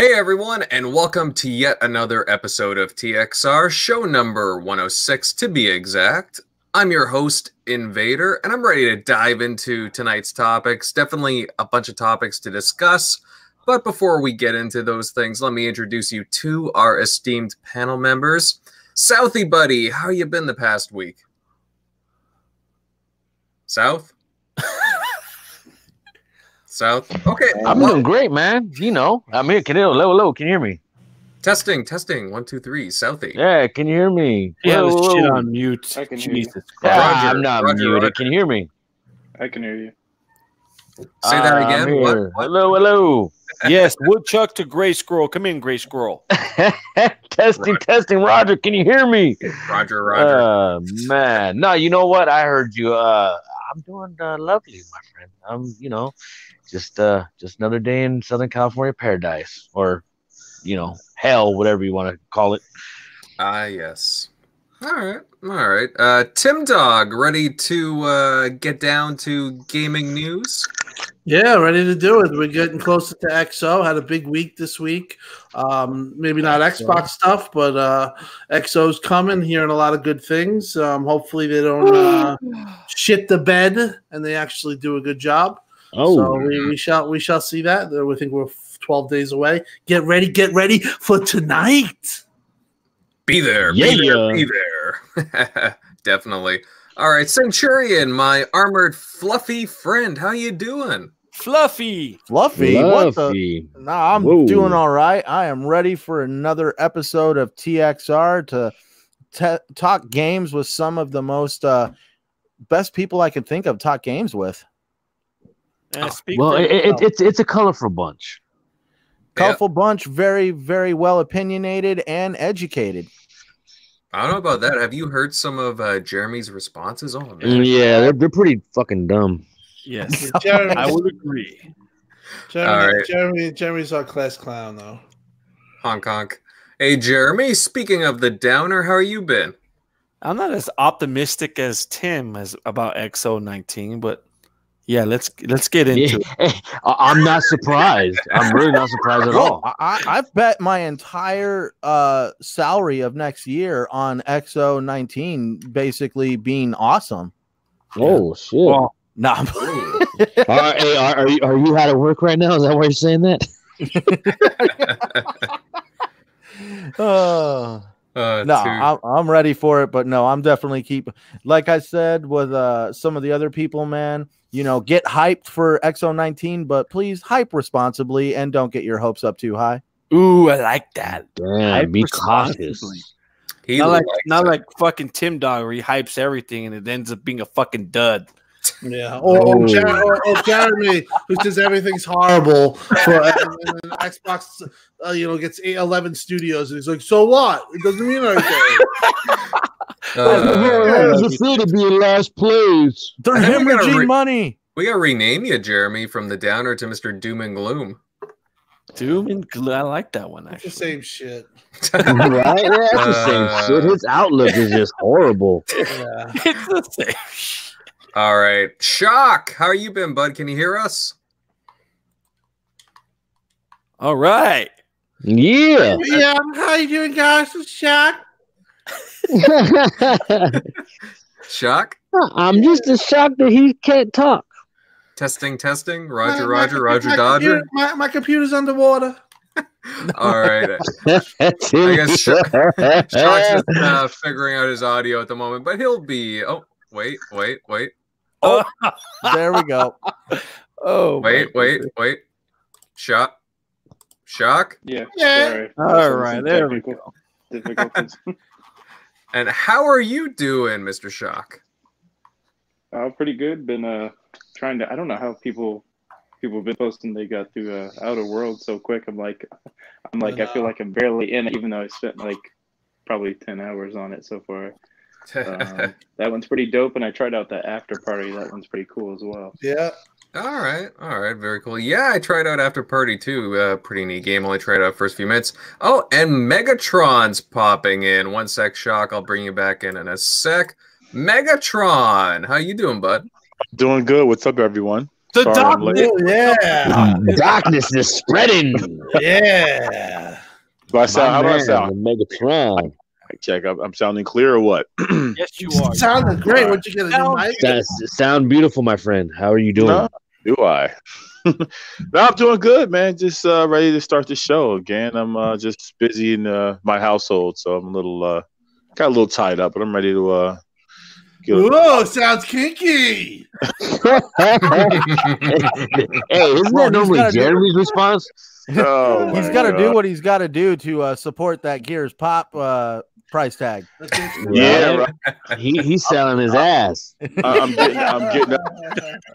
Hey everyone, and welcome to yet another episode of TXR, show number 106 to be exact. I'm your host, Invader, and I'm ready to dive into tonight's topics. Definitely a bunch of topics to discuss. But before we get into those things, let me introduce you to our esteemed panel members. Southie Buddy, how you been the past week? South? South? Okay. I'm well, doing great, man. You know, I'm here. Can you hello, hello? Can you hear me? testing, testing. One, two, three. Southie. Yeah, can you hear me? Yeah, Whoa, this shit whoa. on mute. I can hear you. Jesus Yeah, Christ. Roger, I'm not Roger, muted. Roger. Can you hear me? I can hear you. Say that Uh, I'm again. What? what? Hello, hello. yes, Woodchuck to Gray Squirrel. Come in, Gray Squirrel. testing, Right. testing. Roger, can you hear me? Roger, Roger. Uh, man, no, you know what? I heard you. Uh, I'm doing uh, lovely, my friend. I'm, you know, just uh, just another day in Southern California paradise, or, you know, hell, whatever you want to call it. Ah, yes. All right, all right. Uh, Tim Dog, ready to uh, get down to gaming news? Yeah, ready to do it. We're getting closer to XO. Had a big week this week. Um, maybe not Xbox stuff, but uh, XO's coming. Hearing a lot of good things. Um, hopefully they don't uh, shit the bed and they actually do a good job. Oh, So we, we shall we shall see that. We think we're twelve days away. Get ready, get ready for tonight. Be there, Yeah, be there, be there. Definitely. All right, Centurion, my armored fluffy friend, how you doing? Fluffy. Fluffy, what the? Nah, I'm Whoa. doing all right. I am ready for another episode of TXR to te- talk games with some of the most uh, best people I could think of. Talk games with Uh, speak Well, for it, it, it's it's a colorful bunch. colorful bunch, very very well opinionated and educated. I don't know about that. Have you heard some of uh, Jeremy's responses? Oh man, Mm, Yeah, they're, they're pretty fucking dumb. yes, Jeremy, I would agree. Jeremy, All right. Jeremy, Jeremy's our class clown though. honk honk. Hey, Jeremy. Speaking of the downer, how are you been? I'm not as optimistic as Tim as about XO19, but yeah, let's let's get into Yeah, it. I- I'm not surprised. I'm really not surprised at all. I, I, I've bet my entire uh, salary of next year on XO 19 basically being awesome. Oh shit! Well, Nah, are, hey, are, are you are you out of work right now? Is that why you're saying that? uh, Uh, no, two- I'm, I'm ready for it, but no, I'm definitely keep like I said with uh some of the other people, man. You know, get hyped for XO19, but please hype responsibly and don't get your hopes up too high. ooh, I like that. Damn, Hype be cautious. he Not like not it. like fucking Tim Dog where he hypes everything and it ends up being a fucking dud. Yeah, or, or, Oh. Jer- or, or Jeremy, who says everything's horrible for and, and Xbox, uh, you know, gets eight, 11 studios, and he's like, "So what? It doesn't mean anything." Uh, How does it feel to be in last place? They're I think we gotta hemorrhaging re- money. we gotta rename you, Jeremy, from the downer to Mr. Doom and Gloom. Doom and Gl- I like that one It's the same shit. right? Yeah, that's the Uh, same shit. His outlook is just horrible. Yeah. it's the same. Shit. All right, Shock, how are you been, bud? Can you hear us? All right. Yeah. yeah, how you doing, guys? It's Shaq. Shock, I'm just as shocked that he can't talk. testing, testing. Roger, My- my Roger, compu- Roger, my Dodger. computer- My, my computer's underwater. All right, I guess Shock- Shock's just uh, figuring out his audio at the moment, but he'll be. Oh, wait, wait, wait, Oh, There we go. oh wait, wait, goodness. wait. Shock, Shock, Yeah. Yeah. Sorry. All Some- right, some there we go. And how are you doing, Mister Shock? uh, pretty good. Been uh trying to. I don't know how people people have been posting they got through uh, Outer World so quick. I'm like, I'm like, I feel like I'm barely in it, even though I spent like probably ten hours on it so far. Um, that one's pretty dope, and I tried out the Afterparty. That one's pretty cool as well. Yeah. All right, all right, very cool. Yeah, I tried out Afterparty too. Uh, pretty neat game. Only tried out first few minutes. Oh, and Megatron's popping in. One sec, shock. I'll bring you back in in a sec. Megatron, how you doing, bud? Doing good. What's up, everyone? The Sorry, darkness. Oh, yeah. Darkness is spreading. Yeah. Do I sound, how do I Man, sound? Megatron. Check. I'm, I'm sounding clear or what? Yes, you are. Sounded great. What'd you get a new Sound- mic? That sound beautiful, my friend. How are you doing? No, do I? no, I'm doing good, man. Just uh, ready to start the show again. I'm uh, just busy in uh, my household, so I'm a little uh, got a little tied up, but I'm ready to uh, get Whoa, sounds kinky. hey, isn't Well, that normally gotta do- Jeremy's response? Oh, He's my got to do what he's got to do to uh, support that Gears Pop uh, price tag. Yeah, right. He he's selling his ass. I- I'm getting, I'm getting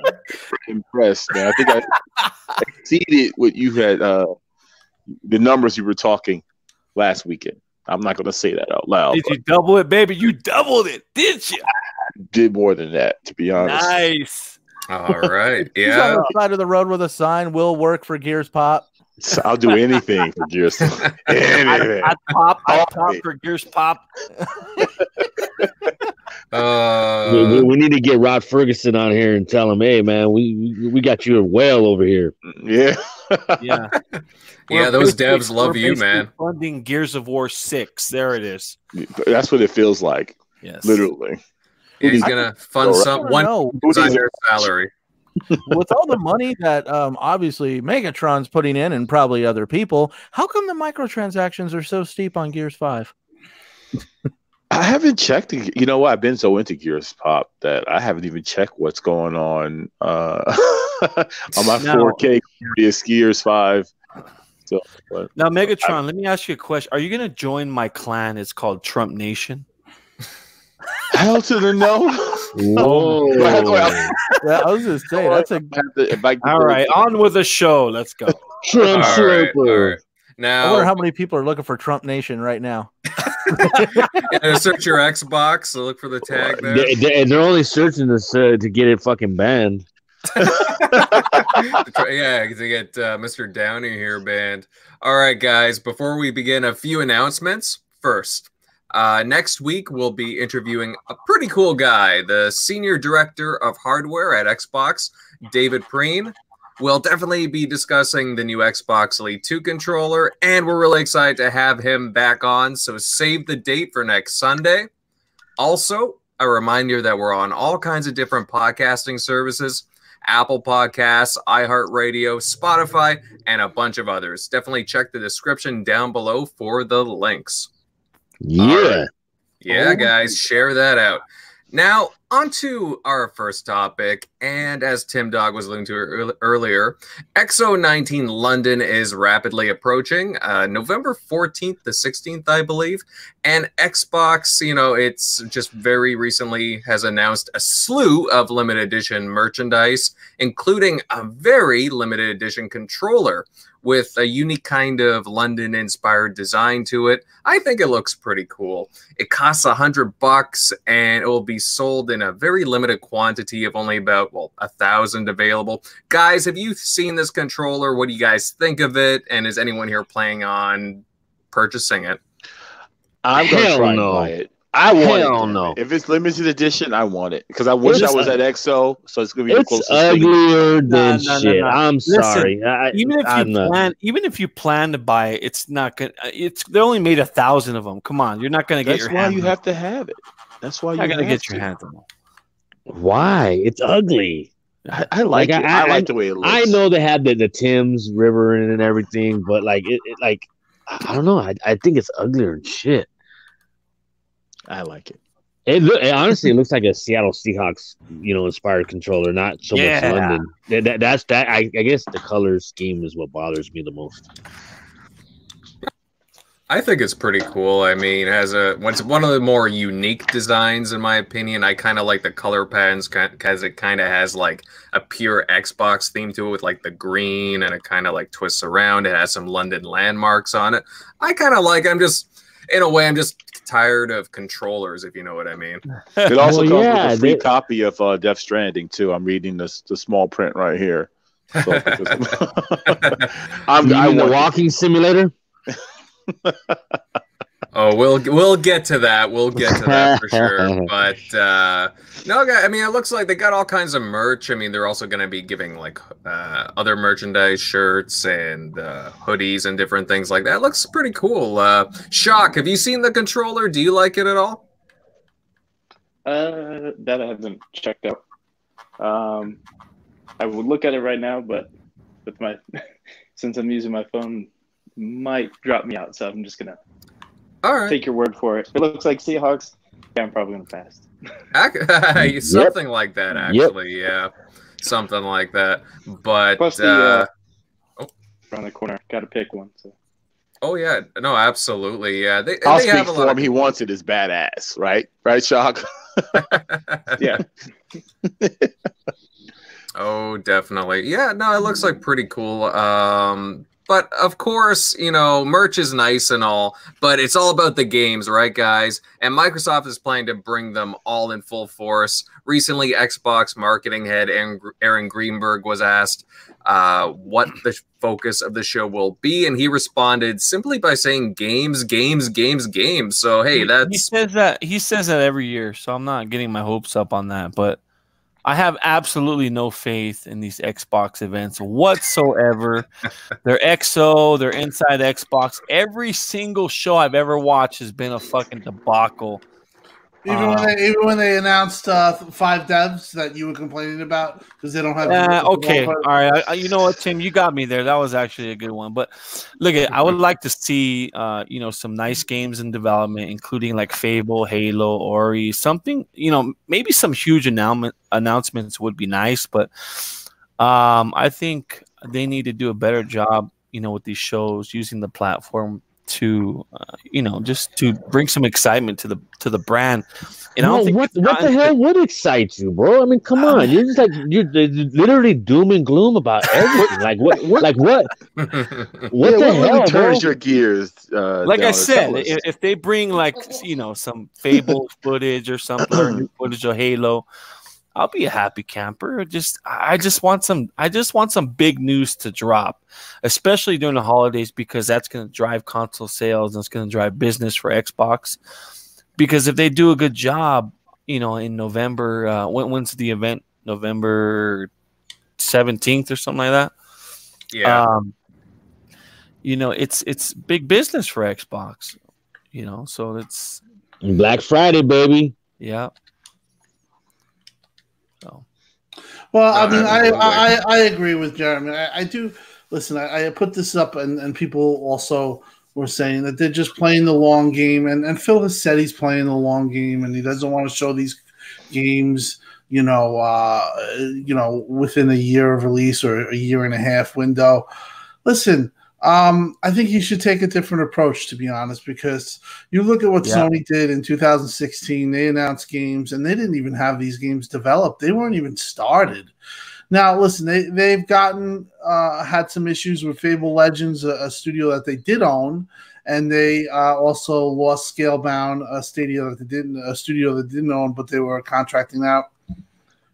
impressed, man. I think I exceeded what you had, uh, the numbers you were talking last weekend. I'm not going to say that out loud. Did you double it, baby? You doubled it, did you? did more than that, to be honest. Nice. All right. He's on Yeah. the side of the road with a sign. Will work for Gears Pop. So I'll do anything for Gears. anything. I pop, I pop for Gears Pop. Uh, we, we- we need to get Rod Fergusson on here and tell him, hey man, we we- we got you a whale over here. Yeah. Yeah. yeah, those devs love you, man. Funding Gears of War Six. There it is. That's what it feels like, Yes. literally. Yeah, he's I- gonna fund Alright. some one don't know. Who designer salary. With all the money that um, obviously Megatron's putting in and probably other people, how come the microtransactions are so steep on Gears 5? I haven't checked. You know what? I've been so into Gears Pop that I haven't even checked what's going on uh, on my No. 4K Glorious Gears 5. So, but Now, Megatron, let me ask you a question. Are you going to join my clan? It's called Trump Nation. hell to the no. Whoa. Well, Yeah, I was going to say, that's a I have to- All right, on with the show. Let's go. Trump All right, all Sloper. right. I Now, wonder how many people are looking for Trump Nation right now. yeah, search your Xbox. So look for the tag there. They, they, they're only searching this uh, to get it fucking banned. To try- yeah, to get uh, Mr. Downey here banned. All right, guys, before we begin, a few announcements. First, uh, next week we'll be interviewing a pretty cool guy, the senior director of hardware at Xbox, David Preen. We'll definitely be discussing the new Xbox Elite 2 controller, and we're really excited to have him back on. So save the date for next Sunday. Also, a reminder that we're on all kinds of different podcasting services. Apple Podcasts, iHeartRadio, Spotify, and a bunch of others. Definitely check the description down below for the links. Yeah. right. Yeah, guys, share that out. Now, on to our first topic. And as Tim Dog was alluding to earlier, XO19 London is rapidly approaching uh, November 14th to 16th, I believe. And Xbox, you know, it's just very recently has announced a slew of limited edition merchandise, including a very limited edition controller with a unique kind of London inspired design to it. I think it looks pretty cool. It costs a hundred bucks and it will be sold in a very limited quantity of only about well a thousand available. Guys, have you seen this controller? What do you guys think of it? And is anyone here planning on purchasing it? I'm gonna Hell try and buy it. I want it. Hell damn no. it. If it's limited edition, I want it because I wish It's- I was at XO, so it's gonna be the It's closest thing. uglier than No, no, no, shit. no. I'm Listen, sorry. I, Even if I'm you not- plan, even if you plan to buy it, it's not good. It's they only made a thousand of them. Come on, you're not going to get That's your why hands you on have to have it. That's why you You're not going to have get your hands on it. Why? It's ugly. I, I like, Like, it. I- I, I- like the way it looks. I know they had the, the Thames River and everything, but like it, it like I I don't know. I, I think it's uglier than shit. I like it. It, loo- it honestly it looks like a Seattle Seahawks, you know, inspired controller, not so Yeah. much London. That, that- that's that. I, I guess the color scheme is what bothers me the most. I think it's pretty cool. I mean, it has a it's one of the more unique designs in my opinion. I kind of like the color patterns because it kind of has like a pure Xbox theme to it with like the green and it kind of like twists around. It has some London landmarks on it. I kind of like. I'm just in a way. I'm just tired of controllers, if you know what I mean. It also Well, comes yeah, with a free they- copy of uh, Death Stranding too. I'm reading this the small print right here. So, I'm, You I mean the walking simulator? Oh, we'll we'll get to that. We'll get to that for sure. But uh, no, guy- I mean, it looks like they got all kinds of merch. I mean, they're also going to be giving like uh, other merchandise, shirts and uh, hoodies and different things like that. It looks pretty cool. Uh, Shock, have you seen the controller? Do you like it at all? Uh, that I haven't checked out. Um, I would look at it right now, but with my since I'm using my phone, might drop me out. So I'm just gonna All right, take your word for it. It looks like Seahawks. Yeah, I'm probably gonna pass. Ac- something like that. Actually, yeah, something like that. But Plus the uh, uh, around the corner, got to pick one. So oh yeah, no, absolutely, yeah. They, I'll they speak have a for lot him. He wants it as badass, right? Right, Shock? yeah, Oh, definitely. Yeah, no, it looks like pretty cool. Um, but of course, you know, merch is nice and all, but it's all about the games, right, guys? And Microsoft is planning to bring them all in full force. Recently, Xbox marketing head Aaron Greenberg was asked uh, what the focus of the show will be, and he responded simply by saying games, games, games, games. So, hey, that's he says that he says that every year, so I'm not getting my hopes up on that. But I have absolutely no faith in these Xbox events whatsoever. they're XO, they're inside Xbox. Every single show I've ever watched has been a fucking debacle. Even Uh, when they even when they announced uh, five devs that you were complaining about because they don't have. Uh, okay, all right. I, you know what, Tim? You got me there. That was actually a good one. But look, at I would like to see, uh, you know, some nice games in development, including like Fable, Halo, Ori, something. You know, maybe some huge announcement announcements would be nice. But um, I think they need to do a better job, you know, with these shows using the platform to, uh, you know, just to bring some excitement to the to the brand. And I No, what what the hell would excite you, bro? I mean, come Um, on, you're just like you're you're literally doom and gloom about everything. like what? Like what? What yeah, the what hell, really bro? turns your gears? Uh, like I said, if, if they bring like you know some Fable footage or something, or footage of Halo, I'll be a happy camper. Just I just want some I just want some big news to drop, especially during the holidays because that's going to drive console sales and it's going to drive business for Xbox. Because if they do a good job, you know, in November, uh, when, when's the event? November seventeenth or something like that. yeah. Um, you know, it's it's big business for Xbox. You know, so it's Black Friday, baby. yeah. So Well, I mean, I. I, I agree with Jeremy. I, I do listen. I, I put this up, and, and people also were saying that they're just playing the long game. And, and Phil has said he's playing the long game, and he doesn't want to show these games, you know, uh, you know, within a year of release or a year and a half window. Listen, um, I think he should take a different approach, to be honest, because you look at what Yeah. Sony did in 2016. They announced games, and they didn't even have these games developed. They weren't even started. Now, listen, they they've gotten uh, had some issues with Fable Legends, a, a studio that they did own, and they uh, also lost Scalebound, a studio that they didn't a studio that didn't own, but they were contracting out.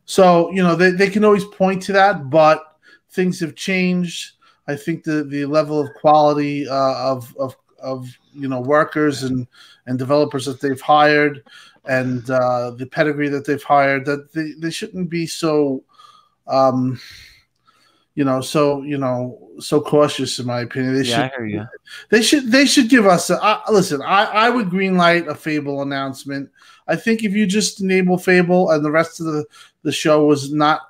So you know they, they can always point to that, but things have changed. I think the, the level of quality uh, of, of of you know workers and and developers that they've hired and uh, the pedigree that they've hired that they, they shouldn't be so um you know so you know so cautious in my opinion. They yeah, I should hear you. they should they should give us a, uh, listen I, I would green light a fable announcement. I think if you just enable fable and the rest of the the show was not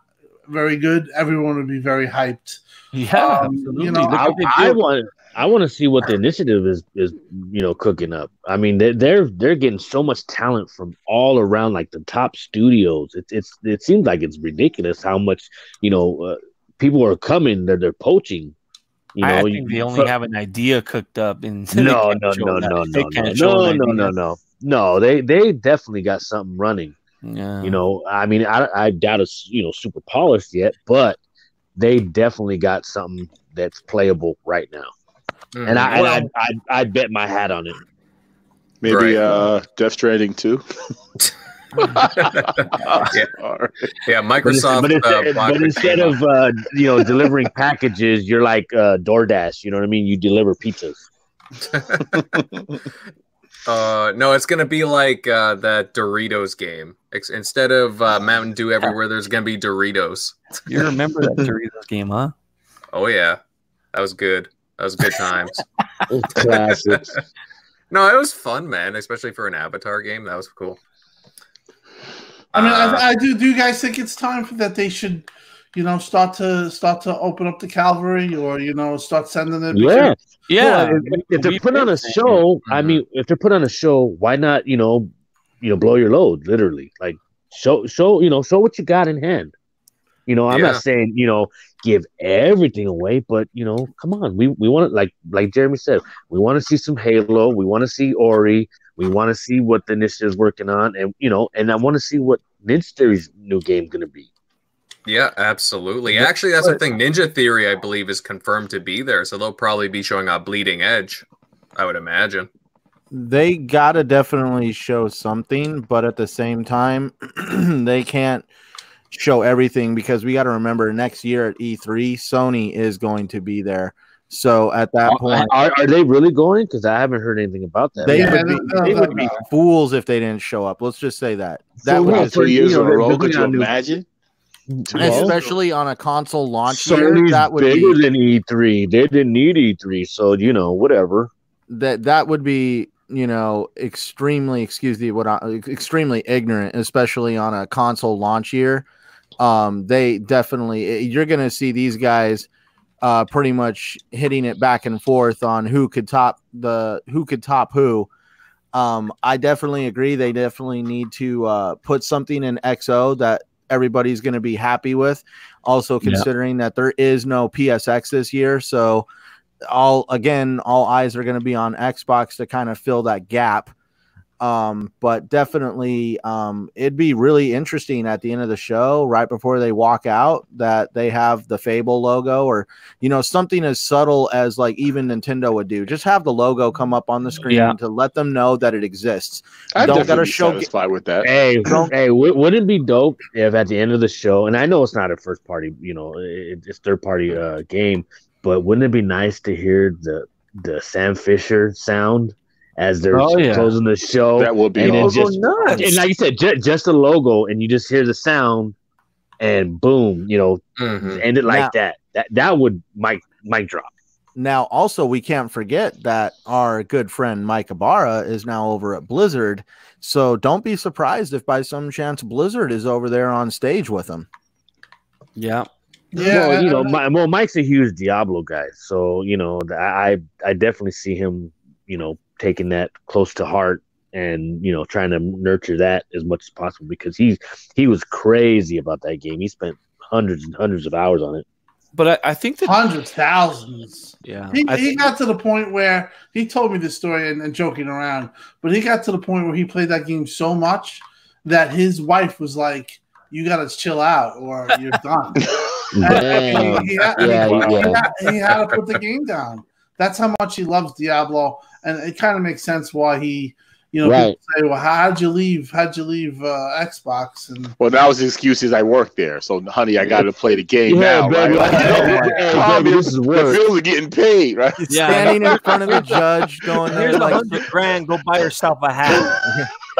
very good everyone would be very hyped Yeah, Um, absolutely. you know, I, I want I want to see what the initiative is is you know cooking up. I mean they, they're they're getting so much talent from all around like the top studios. It's it's it seems like it's ridiculous how much you know uh, people are coming. They're they're poaching. You know, I think they only have an idea cooked up, and no no no no no no no no no no no they they definitely got something running. Yeah. You know, I mean, I I doubt it's you know super polished yet, but they definitely got something that's playable right now. And I well, I, I, I bet my hat on it. Maybe Right. uh, Death Stranding too. Yeah. Sorry. yeah, But, Microsoft. but, instead, uh, but instead of uh, you know delivering packages, you're like uh, DoorDash. You know what I mean? You deliver pizzas. Uh, no, it's gonna be like uh, that Doritos game. Ex- instead of uh, Mountain Dew everywhere, there's gonna be Doritos. You remember that Doritos game, huh? Oh yeah, that was good. That was good times. Classic. no, it was fun, man. Especially for an Avatar game, that was cool. I mean, Uh, I, I do. Do you guys think it's time for that they should, you know, start to start to open up the Calvary, or you know, start sending it? Yeah. Yeah. Well, if, if they're put on a did that. show, I Mhm. mean, if they're put on a show, why not? You know, you know, blow your load, literally. Like show, show, you know, show what you got in hand. You know, I'm Yeah. not saying you know give everything away, but you know, come on, we we want to like like Jeremy said, we want to see some Halo, we want to see Ori, we want to see what the initiative's working on, and you know, and I want to see what Ninja Theory's new game gonna be. Yeah, absolutely. Actually, that's the thing. Ninja Theory, I believe, is confirmed to be there, so they'll probably be showing a Bleeding Edge. I would imagine. They gotta definitely show something, but at the same time, they can't show everything because we got to remember next year at E3, Sony is going to be there. So at that point, are, are they really going? Because I haven't heard anything about that. they Yeah, would be, no, they would be fools if they didn't show up. Let's just say that. That For would what? just, Two years you in a row. Could you imagine? Well, especially on a console launch year. Sony's That would bigger be than E3. They didn't need E3, so you know, whatever. that that would be you know extremely excuse the what I, extremely ignorant especially on a console launch year. Um they definitely eh, you're gonna see these guys uh pretty much hitting it back and forth on who could top the who could top who. Um i definitely agree they definitely need to uh put something in xo that everybody's going to be happy with. Also Yeah. considering that there is no psx this year so all again all eyes are going to be on xbox to kind of fill that gap um but definitely um it'd be really interesting at the end of the show right before they walk out that they have the fable logo or you know something as subtle as like even nintendo would do just have the logo come up on the screen Yeah. to let them know that it exists I'd Don't definitely gotta show- satisfied with that. Hey, hey, w- wouldn't it be dope if at the end of the show, and I know it's not a first party, you know, it, it's third party uh, game, but wouldn't it be nice to hear the the Sam Fisher sound as they're Oh, yeah. closing the show? That would be and then awesome. just and like you said, ju- just the logo, and you just hear the sound, and boom, you know, Mhm. end it like Now- that. That that would mic mic drop. Now, also, we can't forget that our good friend Mike Ibarra is now over at Blizzard. So don't be surprised if by some chance Blizzard is over there on stage with him. Yeah. Yeah, well, you know, my, well, Mike's a huge Diablo guy, so you know, I I definitely see him, you know, taking that close to heart and you know trying to nurture that as much as possible because he's he was crazy about that game. He spent hundreds and hundreds of hours on it. But I, I think that hundreds, thousands. yeah. He, I he think- got to the point where he told me this story and, and joking around, but he got to the point where he played that game so much that his wife was like, "You got to chill out, or you're done." And Damn. he, he had, Yeah, he, yeah. had, he had to put the game down. That's how much he loves Diablo, and it kind of makes sense why he, you know, Right. people say, "Well, how'd you leave? How'd you leave uh, Xbox?" And Well, now his excuse is I worked there, so honey, I got to play the game now, baby, right? hey, Calm baby, this is the work. bills are getting paid, right? Yeah. Standing in front of the judge, going there Here's a like hundred grand. Go buy yourself a hat.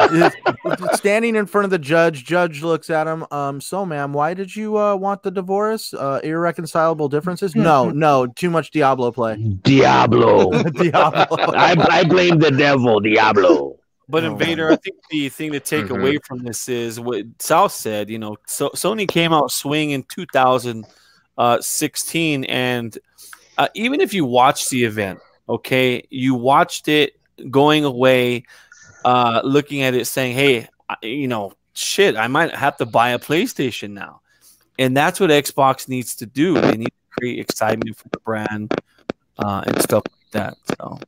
standing in front of the judge. Judge looks at him. Um, so, ma'am, why did you uh, want the divorce? Uh, irreconcilable differences? No, no, too much Diablo play. Diablo. Diablo. I I blame the devil, Diablo. But Oh, Invader, I think the thing to take Mhm. away from this is what South said. You know, so Sony came out swinging in 2016, and uh, even if you watched the event, okay, you watched it going away, uh, looking at it, saying, "Hey, you know, shit, I might have to buy a PlayStation now," and that's what Xbox needs to do. They need to create excitement for the brand uh, and stuff like that. So.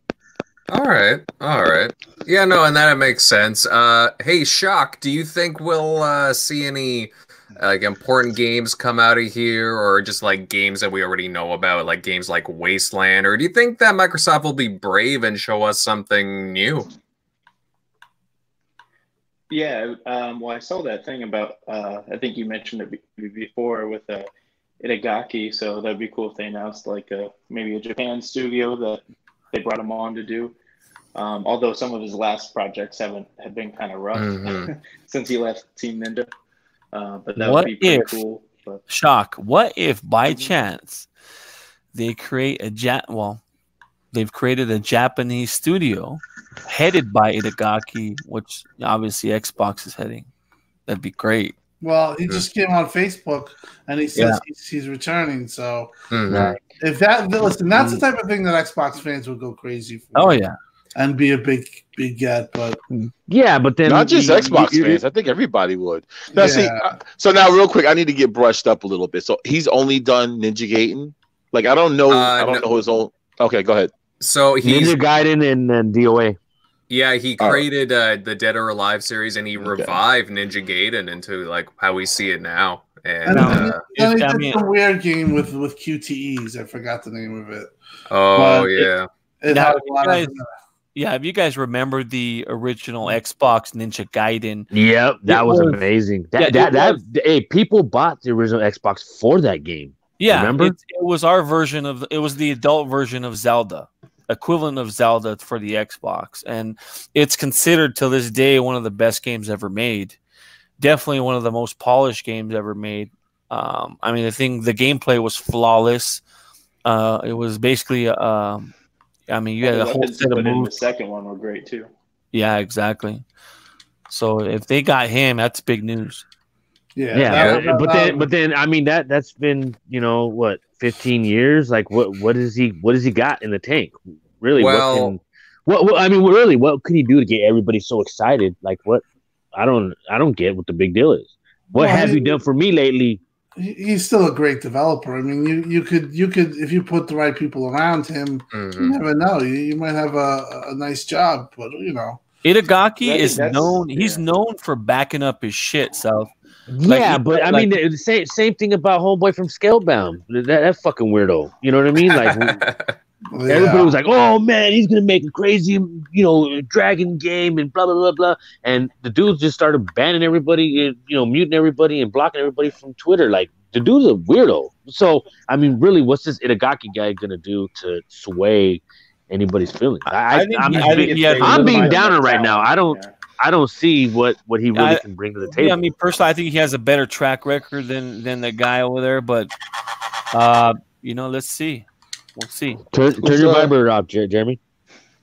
All right, all right. Yeah, no, and that makes sense. Uh, hey, Shock, do you think we'll uh, see any like important games come out of here, or just like games that we already know about, like games like Wasteland, or do you think that Microsoft will be brave and show us something new? Yeah, um, well, I saw that thing about. Uh, I think you mentioned it be- before with uh, Itagaki. So that'd be cool if they announced like a, maybe a Japan studio that they brought him on to do. Um, although some of his last projects haven't have been kind of rough Mhm. since he left Team Ninja. Uh, but that What would be pretty if- cool. But Shock. What if by Mhm. chance they create a Jap? Well, they've created a Japanese studio headed by Itagaki, which obviously Xbox is heading. That'd be great. Well, he just came on Facebook and he says Yeah. he's, he's returning. So Mhm. if that listen, that's the type of thing that Xbox fans would go crazy for. Oh yeah. and be a big big get. But Yeah, but then Not just you- Xbox you- you- fans. I think everybody would. Now, see, Yeah. uh, so now real quick, I need to get brushed up a little bit. So he's only done Ninja Gaiden. Like I don't know. Uh, I don't no. know his own. Okay, go ahead. So he's Ninja Gaiden and, and DOA. yeah he Oh. created uh, the Dead or Alive series and he Okay. revived Ninja Gaiden into like how we see it now. And and No. then, uh, then he If- I did mean- some weird game with with QTEs. I forgot the name of it. oh But yeah, It Now, had a lot guys- of Yeah, if you guys remember the original Xbox Ninja Gaiden, Yep, that was, was- amazing. yeah, That it that, that hey, people bought the original Xbox for that game. yeah, Remember? It, it was our version of it was the adult version of Zelda, equivalent of Zelda for the Xbox, and it's considered to this day one of the best games ever made. Definitely one of the most polished games ever made. Um, I mean, the thing, the gameplay was flawless. Uh, it was basically, um, I mean, you had a whole weapons set of in moves. the second one were great too. Yeah, exactly. So if they got him, that's big news. yeah. Yeah, that- but, but that- then but then I mean that that's been you know what 15 years. Like what what is he what has he got in the tank? Really? Well- what can what, what I mean really what could he do to get everybody so excited? Like what I don't I don't get what the big deal is. What Well, have he- you done for me lately? he's still a great developer. I mean, you you could you could if you put the right people around him, you Mhm. never know. You, you might have a, a nice job, but you know. Itagaki Yeah, I think is that's- known. He's known for backing up his shit. So Like, yeah, he- but I like- mean the same same thing about homeboy from Scalebound. That, that fucking weirdo. You know what I mean? Like Everybody was like, "Oh man, he's gonna make a crazy, you know, dragon game and blah blah blah blah." And the dudes just started banning everybody, uh, you know, muting everybody and blocking everybody from Twitter. Like the dude's a weirdo. So I mean, really, what's this Itagaki guy gonna do to sway anybody's feelings? I, I, think I'm, I'm, I being- think he has a I'm being downer right now. I don't, Yeah. I don't see what what he really I- can bring to the table. yeah, I mean, personally, I think he has a better track record than than the guy over there. But uh, you know, let's see. We'll see. turn turn your Viber off, Jer- Jeremy.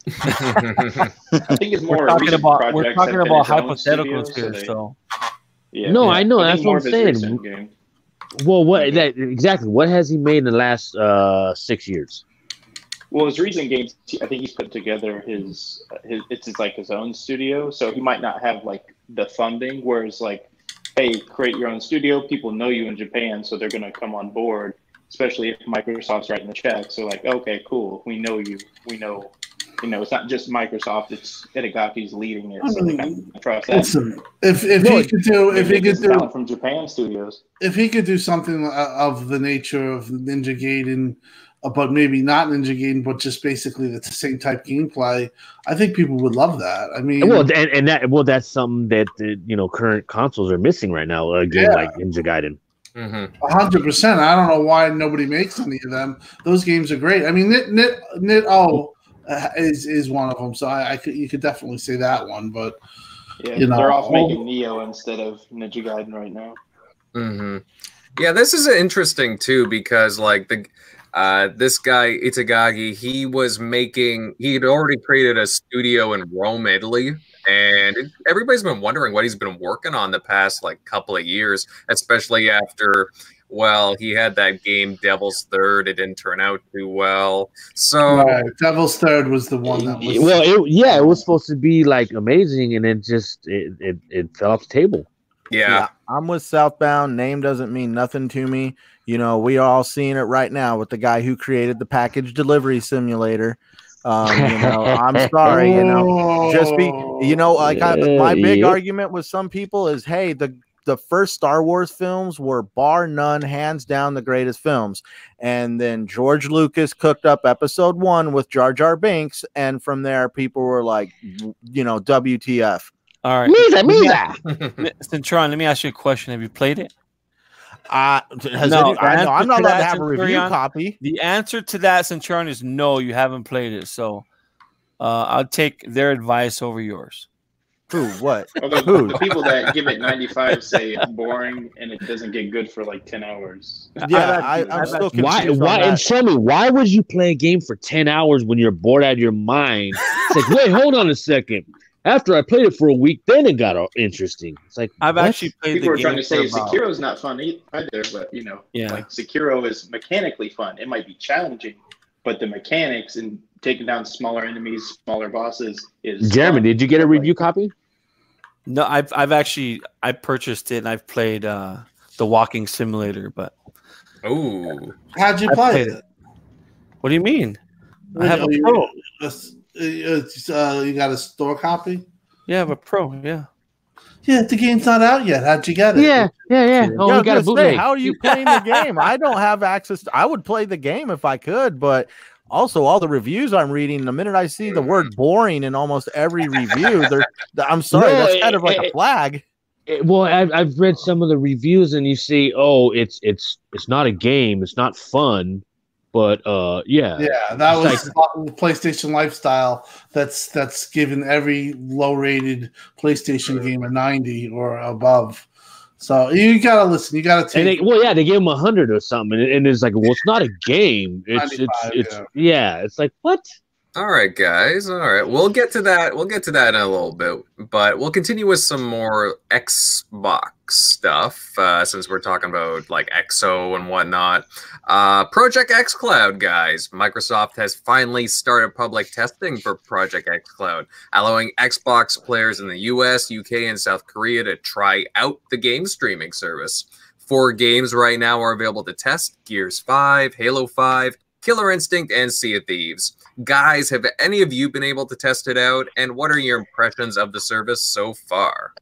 I think it's more We're talking about we're talking about his own hypotheticals studio, here. they- So yeah, No, yeah. I know, think that's what I'm saying. Well, what that exactly? What has he made in the last uh six years? Well, his recent games, I think he's put together his, his it's his, like his own studio, so he might not have like the funding. Whereas like, hey, create your own studio. People know you in Japan, so they're gonna come on board. Especially if Microsoft's writing the check. So like, okay, cool, we know you. We know, you know, it's not just Microsoft. It's Itagaki's leading it. So they kind of trust that. Listen, if if No, he could do if he could do talent from Japan studios. if he could do something uh, of the nature of Ninja Gaiden, but maybe not Ninja Gaiden, but just basically the same type gameplay, I think people would love that. I mean, Well, and, and that well, that's something that you know current consoles are missing right now. A game Yeah. like Ninja Gaiden. Mhm. hundred percent. I don't know why nobody makes any of them. Those games are great. I mean, Nit Nit Nit O uh, is is one of them. So I, I could you could definitely say that one. But Yeah, You know, they're off all- making Nioh instead of Ninja Gaiden right now. hmm Yeah, this is interesting too because like the uh this guy Itagaki, he was making he had already created a studio in Rome, Italy, and everybody's been wondering what he's been working on the past like couple of years, especially after well, he had that game Devil's Third, it didn't turn out too well. So right, Devil's Third was the one that was. Well, it, yeah, it was supposed to be like amazing, and it just it it, it fell off the table. yeah. I'm with Southbound. Name doesn't mean nothing to me. You know, we are all seeing it right now with the guy who created the package delivery simulator. Um, you know, I'm sorry, you know. Just be, you know, like I, my big argument with some people is, hey, the the first Star Wars films were bar none, hands down, the greatest films. And then George Lucas cooked up Episode One with Jar Jar Binks, and from there, people were like, you know, WTF. All right, Misa, Let me Misa. Centurion, let me ask you a question. Have you played it? Uh, has No, any- I the know, I'm not allowed to that, have a review Centurion- copy. The answer to that, Centurion, is no. You haven't played it. So, uh, I'll take their advice over yours. Who? What? Although Who? the people that give it 95 say it's boring and it doesn't get good for like 10 hours. Yeah, I've I, actually- I'm I've still actually- Why? on Why? that. And tell me, why would you play a game for ten hours when you're bored out of your mind? It's like, wait, hold on a second. After I played it for a week, then it got interesting. It's like I've what? actually played People the are game trying to say for about- Sekiro's not fun either, but you know, Yeah. like Sekiro is mechanically fun. It might be challenging, but the mechanics and taking down smaller enemies, smaller bosses is Jeremy, fun. did you get a review copy? No, I've I've actually I purchased it and I've played uh the walking simulator, but oh, How'd you I play played it? what do you mean? I have a pro. it's- it's, uh, you got a store copy? Yeah, I have a pro, yeah. Yeah, the game's not out yet. How'd you get it? Yeah, yeah, yeah. Oh, Yeah, we got a gonna say, bootleg. how are you playing the game? I don't have access. To, I would play the game if I could, but also all the reviews I'm reading. The minute I see the word "boring" in almost every review, I'm sorry, No, that's kind of like it- a flag. Eh, well I've, I've read some of the reviews and you see oh it's it's it's not a game it's not fun but uh yeah Yeah, that was PlayStation Lifestyle. That's that's given every low-rated PlayStation game a ninety or above. So you gotta listen. You gotta take. they, well yeah they gave him a hundred or something and, and it's like well it's not a game it's it's it's yeah. yeah it's like what All right, guys. All right, we'll get to that. We'll get to that in a little bit, but we'll continue with some more Xbox stuff uh, since we're talking about like XO and whatnot. Uh, Project xCloud, guys. Microsoft has finally started public testing for Project xCloud, allowing Xbox players in the U.S., U.K., and South Korea to try out the game streaming service. Four games right now are available to test: Gears 5, Halo 5, Killer Instinct, and Sea of Thieves. Guys, have any of you been able to test it out? And what are your impressions of the service so far?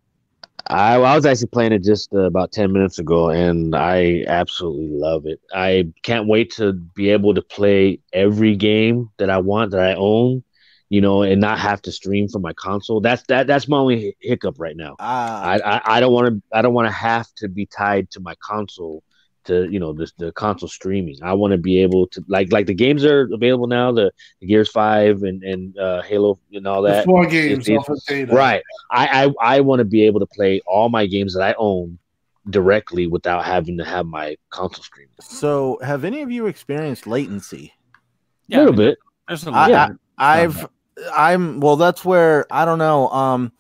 I, I was actually playing it just uh, about 10 minutes ago and I absolutely love it. I can't wait to be able to play every game that I want that I own, you know, and not have to stream from my console. That's that that's my only hiccup right now. Ah, I I, I don't want to I don't want to have to be tied to my console to you know the the console streaming. I want to be able to like like the games are available now, the, the Gears 5 and and uh, Halo and all the that. four games It's- off of data. Right. I I, I want to be able to play all my games that I own directly without having to have my console stream. so have any of you experienced latency? Yeah, A little bit. There's a I- lot. I've I'm well that's where I don't know um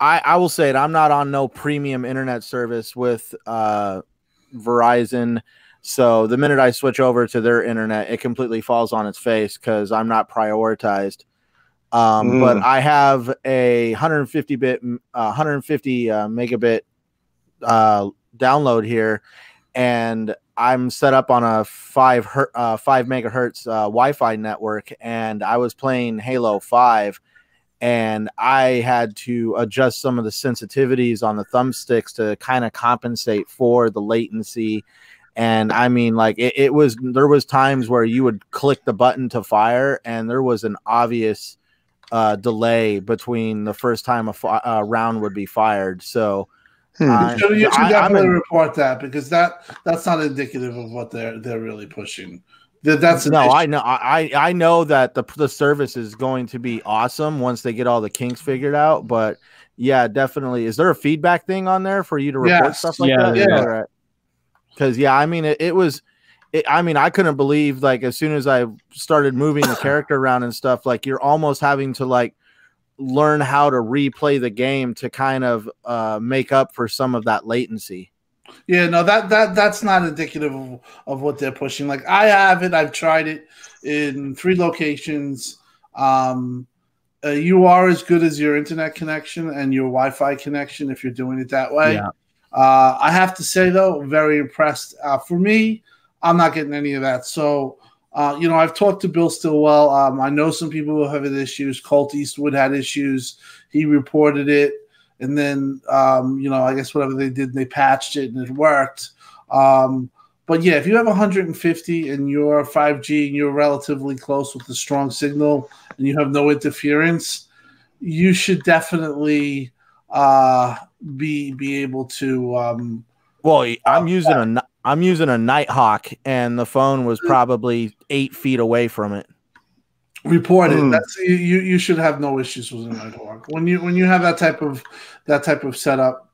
I I will say it I'm not on no premium internet service with uh Verizon so the minute I switch over to their internet it completely falls on its face cuz I'm not prioritized um Mm. but I have a 150 bit uh, 150 uh, megabit uh download here and I'm set up on a five her- uh, five megahertz uh, Wi-Fi network, and I was playing Halo Five, and I had to adjust some of the sensitivities on the thumbsticks to kind of compensate for the latency. And I mean, like it, it was there was times where you would click the button to fire, and there was an obvious uh, delay between the first time a fi- uh, round would be fired. So. I- You should, you should I- I'm definitely in- report that because that that's not indicative of what they're they're really pushing. That that's no, issue. I know, I I know that the the service is going to be awesome once they get all the kinks figured out. But yeah, definitely. Is there a feedback thing on there for you to report Yes. stuff like Yeah, that? yeah. Because yeah, I mean, it, it was. It, I mean, I couldn't believe like as soon as I started moving the character around and stuff, like you're almost having to like learn how to replay the game to kind of uh, make up for some of that latency. Yeah, no, that that that's not indicative of, of what they're pushing. Like I have it, I've tried it in three locations. Um, uh, you are as good as your internet connection and your Wi-Fi connection if you're doing it that way. Yeah. Uh, I have to say though, very impressed. Uh, for me, I'm not getting any of that. So, uh, you know, I've talked to Bill Stillwell. Um, I know some people who have had issues. Colt Eastwood had issues. He reported it, and then um, you know, I guess whatever they did, they patched it and it worked. Um, but yeah, if you have 150 and you're 5G and you're relatively close with a strong signal and you have no interference, you should definitely uh, be be able to. Um, Well, I'm using a I'm using a Nighthawk, and the phone was probably eight feet away from it. Report it. Hmm. That's you. You you should have no issues with an Nighthawk when you when you have that type of that type of setup.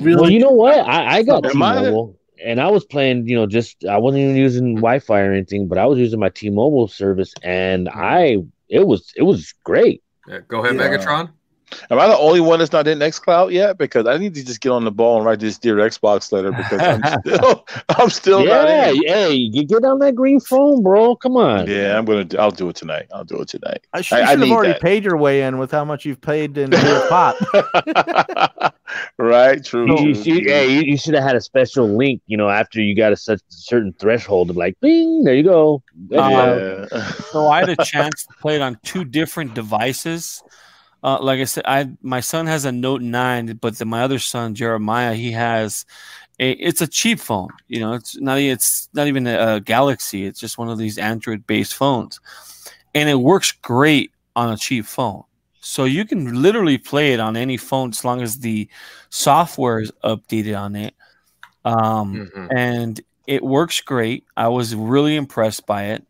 Really, Well, you know what? I, I got Am I- T-Mobile, and I was playing. You know, just I wasn't even using Wi-Fi or anything, but I was using my T-Mobile service, and I it was it was great. Yeah, go ahead, Yeah. Megatron. Am I the only one that's not in XCloud yet? Because I need to just get on the ball and write this dear Xbox letter because I'm still I'm still not yeah, in. hey, you get on that green phone, bro. Come on. Yeah, I'm gonna. I'll do it tonight. I'll do it tonight. I, sh- you I- I should have already that. paid your way in with how much you've paid in your pot. right? True. You, true, you, you- true. hey, you, you should have had a special link, you know, after you got a such certain threshold of like, bing, there you go. Uh, Yeah. So I had a chance to play it on two different devices. Uh, like I said, I my son has a Note nine, but then my other son Jeremiah, he has a. It's a cheap phone. You know, it's not. It's not even a, a Galaxy. It's just one of these Android based phones, and it works great on a cheap phone. So you can literally play it on any phone as long as the software is updated on it. Um, Mhm. and it works great. I was really impressed by it.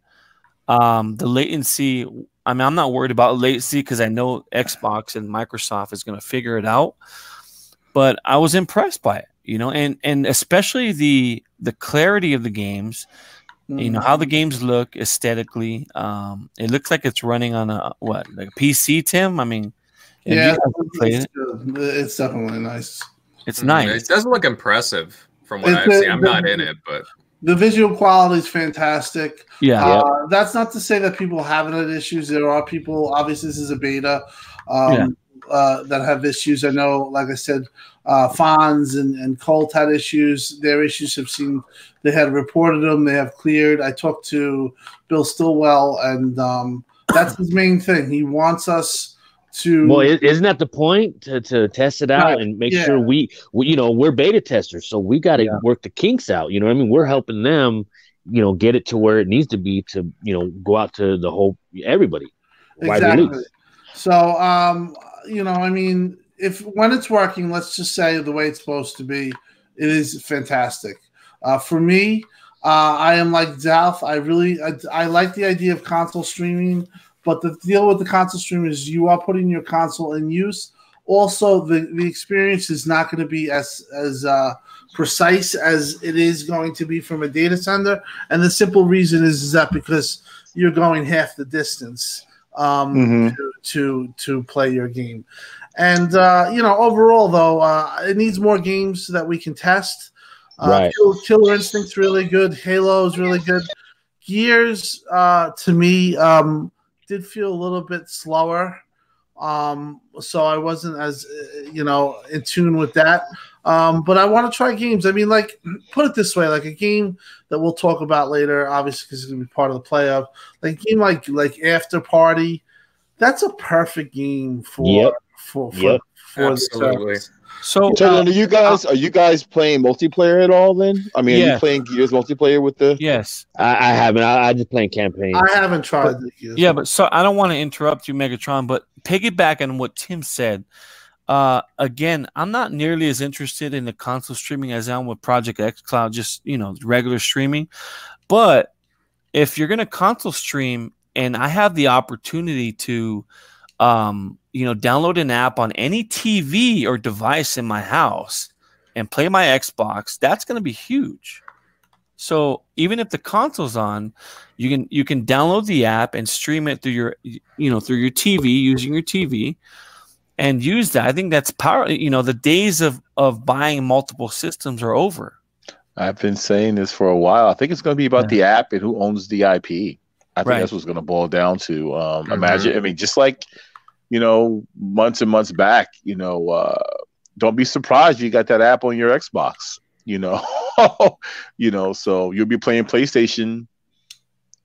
Um, the latency, I mean, I'm not worried about latency because I know Xbox and Microsoft is going to figure it out. But I was impressed by it, you know, and and especially the the clarity of the games, you know, how the games look aesthetically. Um, it looks like it's running on a what, like a PC, Tim. I mean, Yeah, it's, it? it's definitely nice. It's Mhm. nice. It doesn't look impressive from what It's I've a- seen. I'm not in it, but The visual quality is fantastic. Yeah. Uh, that's not to say that people haven't had issues. There are people, obviously, this is a beta um, Yeah. uh, that have issues. I know, like I said, uh, Fonz and, and Colt had issues. Their issues have seen, they had reported them, they have cleared. I talked to Bill Stillwell, and um, that's his main thing. He wants us to. Well, is isn't that the point to, to test it out Right, and make yeah. sure we, we, you know, we're beta testers, so we got to Yeah. work the kinks out. You know, I mean, we're helping them, you know, get it to where it needs to be to, you know, go out to the whole everybody. Wide exactly. So, um, you know, I mean, if when it's working, let's just say the way it's supposed to be, it is fantastic. Uh, for me, uh, I am like Zalf. I really, I, I like the idea of console streaming, but the deal with the console stream is you are putting your console in use. Also, the the experience is not going to be as as uh, precise as it is going to be from a data center, and the simple reason is, is that because you're going half the distance um, Mhm. to, to to play your game. And uh, you know, overall though, uh, it needs more games that we can test. Uh, Right. Kill- Killer Instinct's really good. Halo is really good. Gears, uh, to me, um, did feel a little bit slower. Um, so I wasn't as uh, you know in tune with that. Um, but I want to try games. I mean, like put it this way, like a game that we'll talk about later, obviously because it's gonna be part of the play of like a game like like Afterparty. That's a perfect game for Yep. for for, Yep. for the absolutely. service. So So then, are you guys are you guys playing multiplayer at all? Then I mean, are you playing Gears multiplayer with the? yes, I, I haven't. I, I just playing campaign. I haven't tried the Gears. Yeah, but so I don't want to interrupt you, Megatron, but piggyback on what Tim said. Uh, again, I'm not nearly as interested in the console streaming as I am with Project xCloud, just you know, regular streaming. But if you're gonna console stream, and I have the opportunity to, um, you know, download an app on any TV or device in my house and play my Xbox, that's gonna be huge. So even if the console's on, you can you can download the app and stream it through your you know through your TV using your TV and use that. I think that's power. You know, the days of of buying multiple systems are over. I've been saying this for a while. I think it's going to be about Yeah. the app and who owns the IP. I think Right. that's what's going to boil down to. Um, Mhm. Imagine, I mean, just like you know, months and months back, you know, uh, don't be surprised you got that app on your Xbox. You know, you know, so you'll be playing PlayStation,